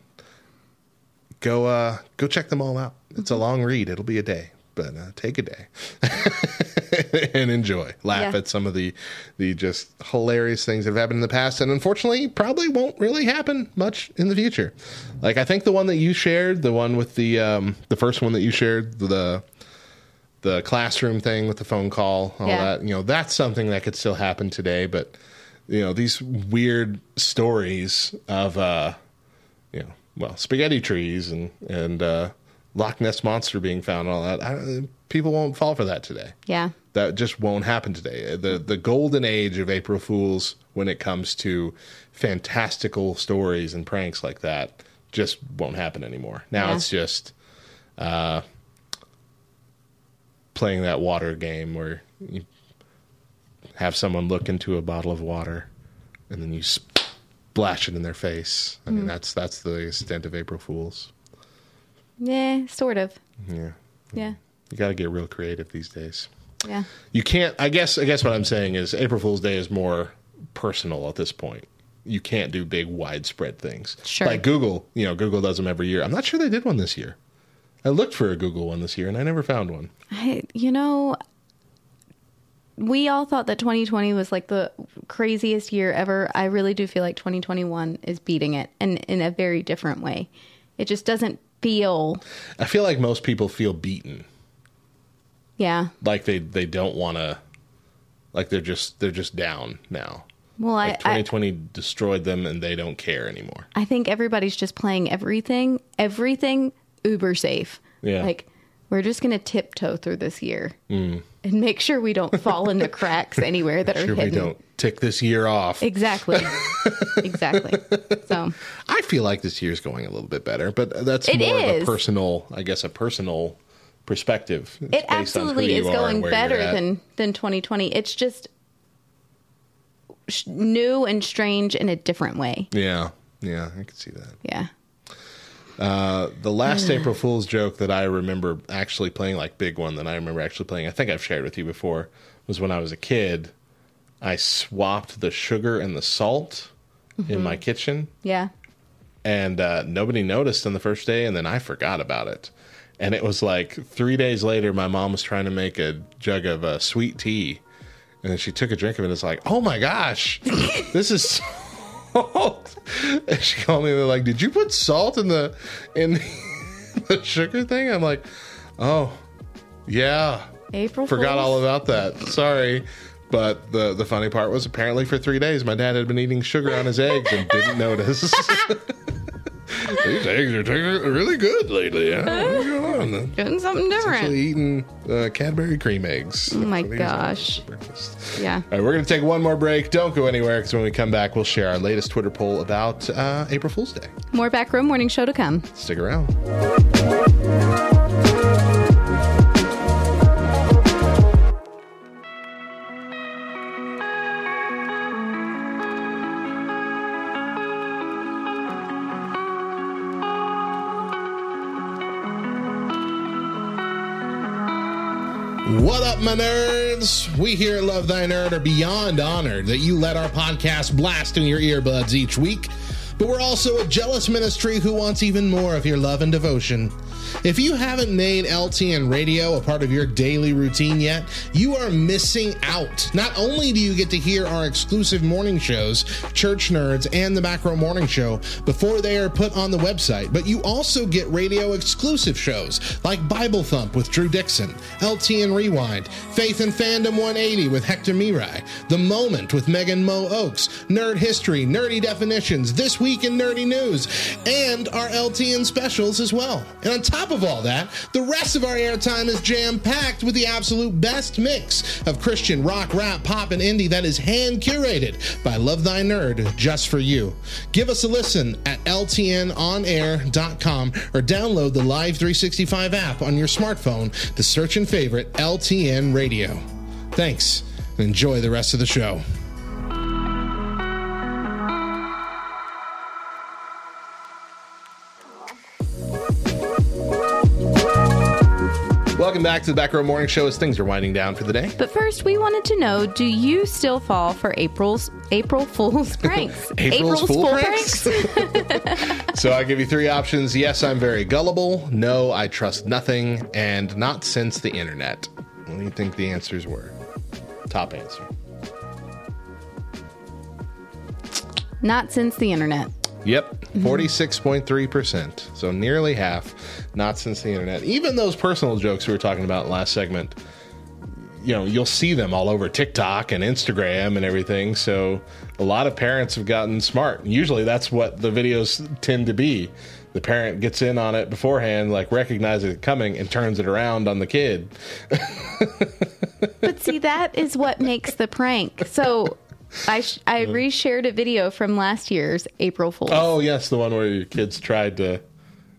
go uh, go check them all out. It's Mm-hmm. a long read. It'll be a day, but uh, take a day [LAUGHS] and enjoy. Laugh Yeah. at some of the the just hilarious things that have happened in the past, and unfortunately, probably won't really happen much in the future. Like I think the one that you shared, the one with the um, the first one that you shared, the the classroom thing with the phone call, all Yeah. that. You know, that's something that could still happen today. But you know, these weird stories of uh, you know, well, spaghetti trees and and uh, Loch Ness monster being found, and all that. I, people won't fall for that today. Yeah. That just won't happen today. The the golden age of April Fools when it comes to fantastical stories and pranks like that just won't happen anymore. Now Yeah. it's just uh, playing that water game where you have someone look into a bottle of water and then you splash it in their face. I mean that's that's the extent of April Fools. Yeah, sort of. Yeah. Yeah. You got to get real creative these days. Yeah. you can't i guess i guess what i'm saying is april fool's day is more personal at this point you can't do big widespread things Sure. like google you know google does them every year i'm not sure they did one this year i looked for a google one this year and i never found one I, you know, we all thought that 2020 was like the craziest year ever. I really do feel like 2021 is beating it and in a very different way. It just doesn't feel, i feel like most people feel beaten yeah. like they they don't want to like they're just they're just down now Well, like I, I, 2020 destroyed them and they don't care anymore I think everybody's just playing everything, everything uber safe. Yeah. Like, we're just going to tiptoe through this year mm. And make sure we don't fall into cracks anywhere that are sure we hidden. don't tick this year off Exactly. [LAUGHS] exactly. So, I feel like this year's going a little bit better, but that's It more of a personal, I guess, a personal perspective. It's it based on who absolutely is going better than than 2020 it's just sh- new and strange in a different way Yeah, yeah, I can see that. yeah Uh, the last April Fool's joke that I remember actually playing, like big one that I remember actually playing, I think I've shared with you before, was when I was a kid. I swapped the sugar and the salt in my kitchen. yeah and uh, nobody noticed on the first day, and then I forgot about it. And it was like three days later, my mom was trying to make a jug of uh, sweet tea, and she took a drink of it. and It's like, oh my gosh, this is salt. [LAUGHS] And she called me. They're like, did you put salt in the in the [LAUGHS] sugar thing? I'm like, oh yeah, april forgot Fools? all about that. Sorry. But the the funny part was apparently for three days my dad had been eating sugar on his eggs and didn't [LAUGHS] notice. These eggs are tasting really good lately. Huh? What's going on? doing something different. Actually eating uh, Cadbury cream eggs. Oh my That's what he's having gosh. breakfast. yeah All right, we're going to take one more break. Don't go anywhere because when we come back, we'll share our latest Twitter poll about uh, April Fool's Day. more back row morning show to come Stick around. What up, my nerds? We here at Love Thy Nerd are beyond honored that you let our podcast blast in your earbuds each week. But we're also a jealous ministry who wants even more of your love and devotion. If you haven't made LTN radio a part of your daily routine yet, you are missing out. Not only do you get to hear our exclusive morning shows, Church Nerds and the Back Row Morning Show, before they are put on the website, but you also get radio exclusive shows like Bible Thump with Drew Dixon, LTN Rewind, Faith and Fandom 180 with Hector Mirai, The Moment with Megan Mo Oaks, Nerd History, Nerdy Definitions, This Week in Nerdy News, and our LTN specials as well. And on top top of all that, the rest of our airtime is jam packed with the absolute best mix of Christian rock, rap, pop, and indie that is hand curated by Love Thy Nerd just for you. Give us a listen at ltnonair.com or download the Live 365 app on your smartphone to search and favorite LTN Radio. Thanks and enjoy the rest of the show. Welcome back to the Back Row Morning Show as things are winding down for the day. But first, we wanted to know: Do you still fall for April's April Fool's [LAUGHS] pranks? April's Fool pranks? [LAUGHS] [LAUGHS] So I give you three options. Yes, I'm very gullible. No, I trust nothing. And not since the internet. What do you think the answers were? Top answer. Not since the internet. Yep, Mm-hmm. 46.3%. So nearly half, not since the internet. Even those personal jokes we were talking about last segment, you know, you'll see them all over TikTok and Instagram and everything. So a lot of parents have gotten smart. Usually that's what the videos tend to be. The parent gets in on it beforehand, like recognizes it coming and turns it around on the kid. [LAUGHS] But see, that is what makes the prank. So I sh- I reshared a video from last year's April Fool's. Oh, yes, the one where your kids tried to.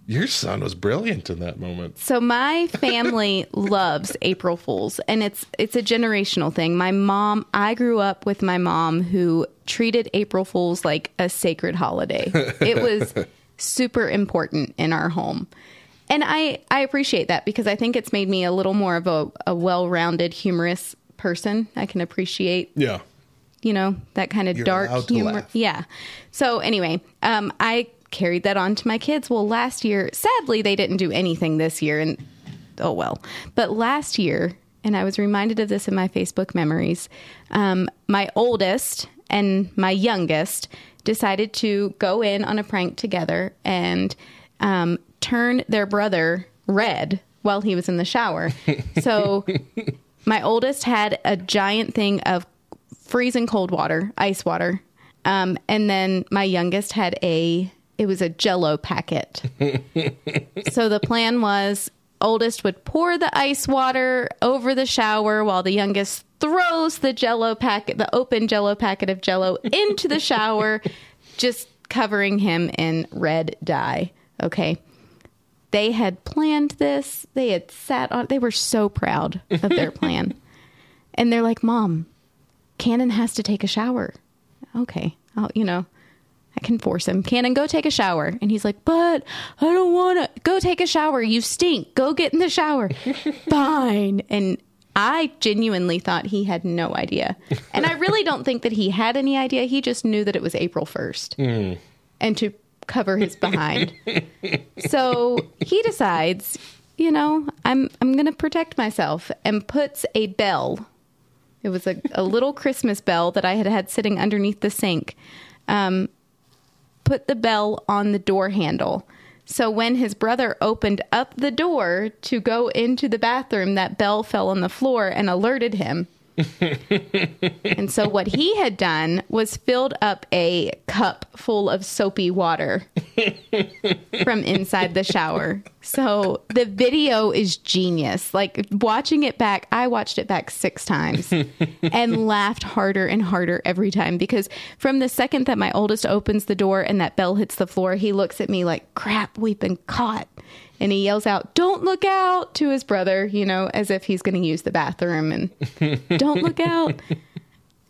Your son was brilliant in that moment. So my family [LAUGHS] loves April Fools and it's it's a generational thing. My mom, I grew up with my mom who treated April Fools like a sacred holiday. It was [LAUGHS] super important in our home. And I I appreciate that because I think it's made me a little more of a, a well-rounded humorous person. I can appreciate Yeah. You know that kind of You're dark humor. yeah. So anyway um i carried that on to my kids. Well last year sadly they didn't do anything this year and oh well. But last year and i was reminded of this in my facebook memories um my oldest and my youngest decided to go in on a prank together and um turn their brother red while he was in the shower. [LAUGHS] So my oldest had a giant thing of freezing cold water, ice water. Um, and then my youngest had a it was a jello packet. [LAUGHS] so the plan was oldest would pour the ice water over the shower while the youngest throws the jello packet, the open jello packet of jello into the shower, [LAUGHS] just covering him in red dye. Okay. They had planned this. They had sat on they were so proud of their [LAUGHS] plan. And they're like, "Mom, Cannon has to take a shower. Okay. I'll, you know, I can force him. Cannon, go take a shower. And he's like, but I don't want to. Go take a shower. You stink. Go get in the shower. [LAUGHS] Fine. And I genuinely thought he had no idea. And I really don't think that he had any idea. He just knew that it was April 1st hmm. and to cover his behind. [LAUGHS] so he decides, you know, I'm, I'm going to protect myself and puts a bell it was a, a little Christmas bell that I had had sitting underneath the sink. Um, put the bell on the door handle. So when his brother opened up the door to go into the bathroom, that bell fell on the floor and alerted him. [LAUGHS] and so what he had done was filled up a cup full of soapy water [LAUGHS] from inside the shower. So the video is genius. Like watching it back, I watched it back 6 times [LAUGHS] and laughed harder and harder every time because from the second that my oldest opens the door and that bell hits the floor, he looks at me like, "Crap, we've been caught." And he yells out, "Don't look out!" to his brother, you know, as if he's going to use the bathroom and [LAUGHS] don't look out.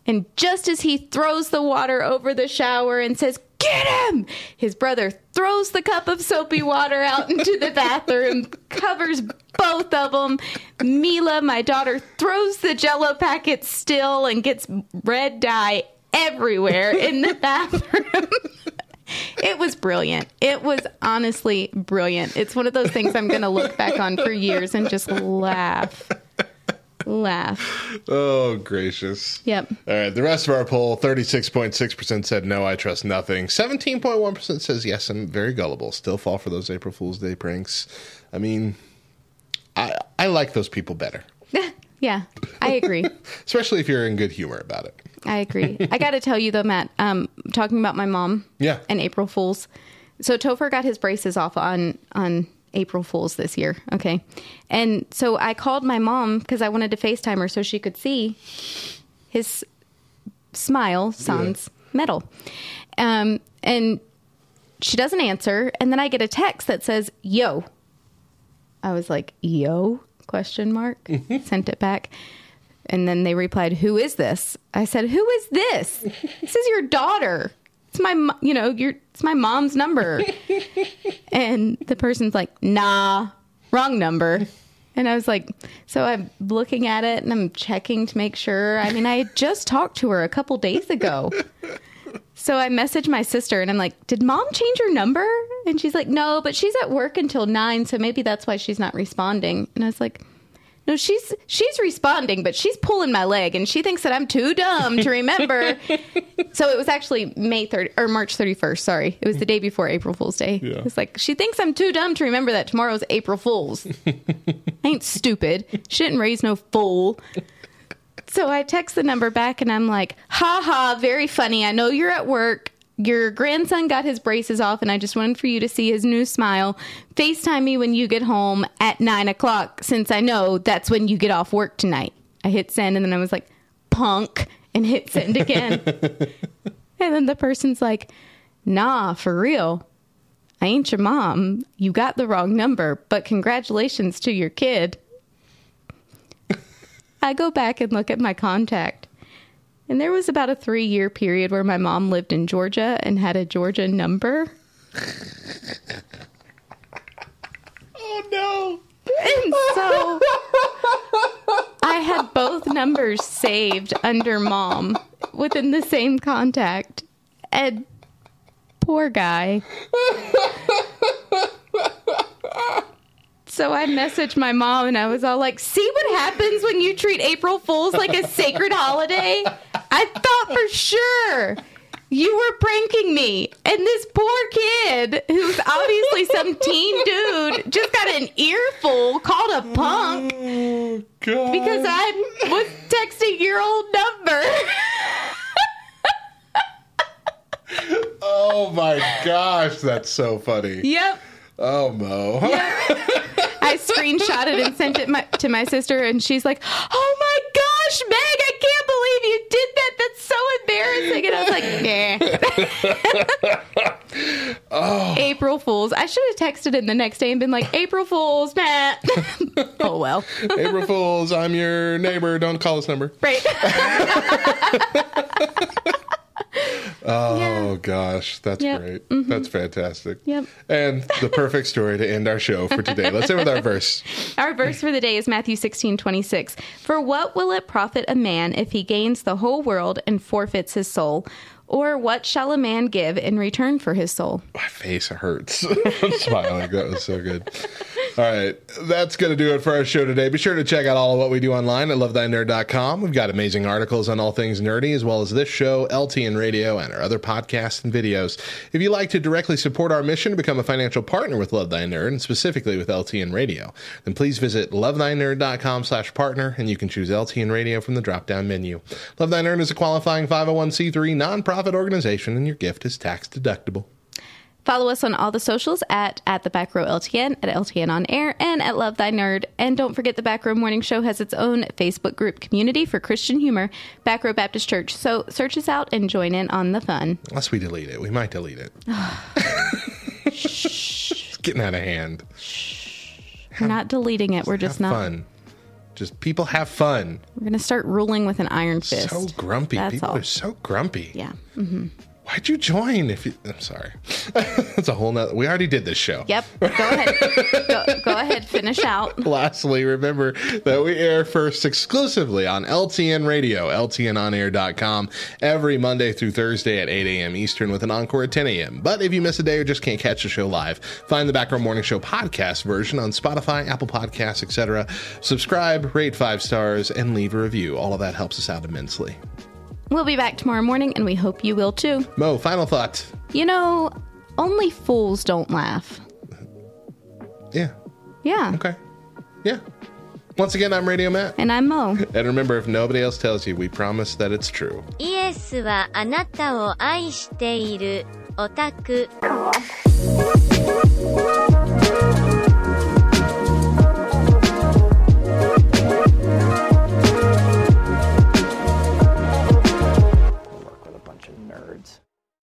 And just as he throws the water over the shower and says, Get him! His brother throws the cup of soapy water out into the bathroom, covers both of them. Mila, my daughter, throws the jello packet still and gets red dye everywhere in the bathroom. [LAUGHS] It was brilliant. It was honestly brilliant. It's one of those things I'm going to look back on for years and just laugh. Laugh. Oh, gracious. Yep. All right, the rest of our poll 36.6% said no, I trust nothing. 17.1% says yes, I'm very gullible. Still fall for those April Fool's Day pranks. I mean, I, I like those people better, [LAUGHS] Yeah, I agree. [LAUGHS] especially if you're in good humor about it. I agree. I got to tell you though, Matt, um, talking about my mom Yeah. and April Fools. So Topher got his braces off on on April Fools this year. Okay. And so I called my mom because I wanted to FaceTime her so she could see his smile sans metal. Um, and she doesn't answer. And then I get a text that says, yo. I was like, yo? Question mark. Sent it back. And then they replied, "Who is this?" I said, "Who is this? This is your daughter. It's my, you know, your it's my mom's number." [LAUGHS] and the person's like, "Nah, wrong number." And I was like, so I'm looking at it and I'm checking to make sure. I mean, I had just talked to her a couple days ago. So I messaged my sister and I'm like, "Did mom change her number?" And she's like, "No, but she's at work until 9, so maybe that's why she's not responding." And I was like, "No, she's she's responding, but she's pulling my leg and she thinks that I'm too dumb to remember." [LAUGHS] so it was actually May 3rd or March 31st, sorry. It was the day before April Fool's Day. Yeah. It's like, "She thinks I'm too dumb to remember that tomorrow's April Fool's." I [LAUGHS] ain't stupid. She didn't raise no fool. So I text the number back and I'm like, ha ha, very funny. I know you're at work. Your grandson got his braces off, and I just wanted for you to see his new smile. FaceTime me when you get home at nine o'clock, since I know that's when you get off work tonight. I hit send, and then I was like, punk, and hit send again. [LAUGHS] and then the person's like, nah, for real. I ain't your mom. You got the wrong number, but congratulations to your kid. [LAUGHS] I go back and look at my contact. And there was about a three year period where my mom lived in Georgia and had a Georgia number. Oh no. And so I had both numbers saved under mom within the same contact. And poor guy. So I messaged my mom and I was all like, see what happens when you treat April Fools like a sacred holiday? I thought for sure you were pranking me. And this poor kid, who's obviously some teen dude, just got an earful called a punk God. because I was texting your old number. Oh my gosh, that's so funny. yep. Oh Mo. [LAUGHS] I screenshotted and sent it my, to my sister, and she's like, "Oh my gosh, Meg, I can't believe you did that. That's so embarrassing." And I was like, [LAUGHS] "Nah." oh. April Fools. I should have texted him the next day and been like, "April Fools, Matt." [LAUGHS] oh well, April Fools, I'm your neighbor. Don't call this number. right. Oh Yeah. gosh, that's Yep. great. Mm-hmm. That's fantastic. Yep. And the perfect story to end our show for today. Let's end with our verse. [LAUGHS] Our verse for the day is Matthew sixteen twenty six. For what will it profit a man if he gains the whole world and forfeits his soul? Or what shall a man give in return for his soul? My face hurts. [LAUGHS] I'm smiling. That was so good. All right. That's going to do it for our show today. Be sure to check out all of what we do online at lovethynerd.com. We've got amazing articles on all things nerdy, as well as this show, LTN Radio, and our other podcasts and videos. If you'd like to directly support our mission to become a financial partner with Love Thy Nerd, and specifically with LTN Radio, then please visit lovethynerd.com slash partner, and you can choose LTN Radio from the drop-down menu. Love Thy Nerd is a qualifying 501c3 nonprofit organization, and your gift is tax deductible. Follow us on all the socials at at the back row LTN, at LTN on air, and at Love Thy Nerd. And don't forget the Back Row Morning Show has its own Facebook group community for Christian humor, Back Row Baptist Church. So search us out and join in on the fun. Unless we delete it. We might delete it. [SIGHS] [LAUGHS] it's getting out of hand. We're not deleting it. We're just have not. fun. Just people have fun. We're gonna start ruling with an iron fist. So grumpy. That's people all. are so grumpy. Yeah. Mm-hmm. Why'd you join? If you, I'm sorry, [LAUGHS] that's a whole nother. We already did this show. Yep. Go ahead. go, go ahead. Finish out. [LAUGHS] Lastly, remember that we air first exclusively on LTN Radio, LTNOnAir.com, every Monday through Thursday at 8 a.m. Eastern with an encore at 10 a.m. But if you miss a day or just can't catch the show live, find the Back Row Morning Show podcast version on Spotify, Apple Podcasts, etc. Subscribe, rate five stars, and leave a review. All of that helps us out immensely. We'll be back tomorrow morning, and we hope you will too. Mo, final thought. You know, only fools don't laugh. Yeah. Yeah. Okay. Yeah. Once again, I'm Radio Matt. And I'm Mo. [LAUGHS] And remember, if nobody else tells you, we promise that it's true. イエスはあなたを愛しているオタク Come on.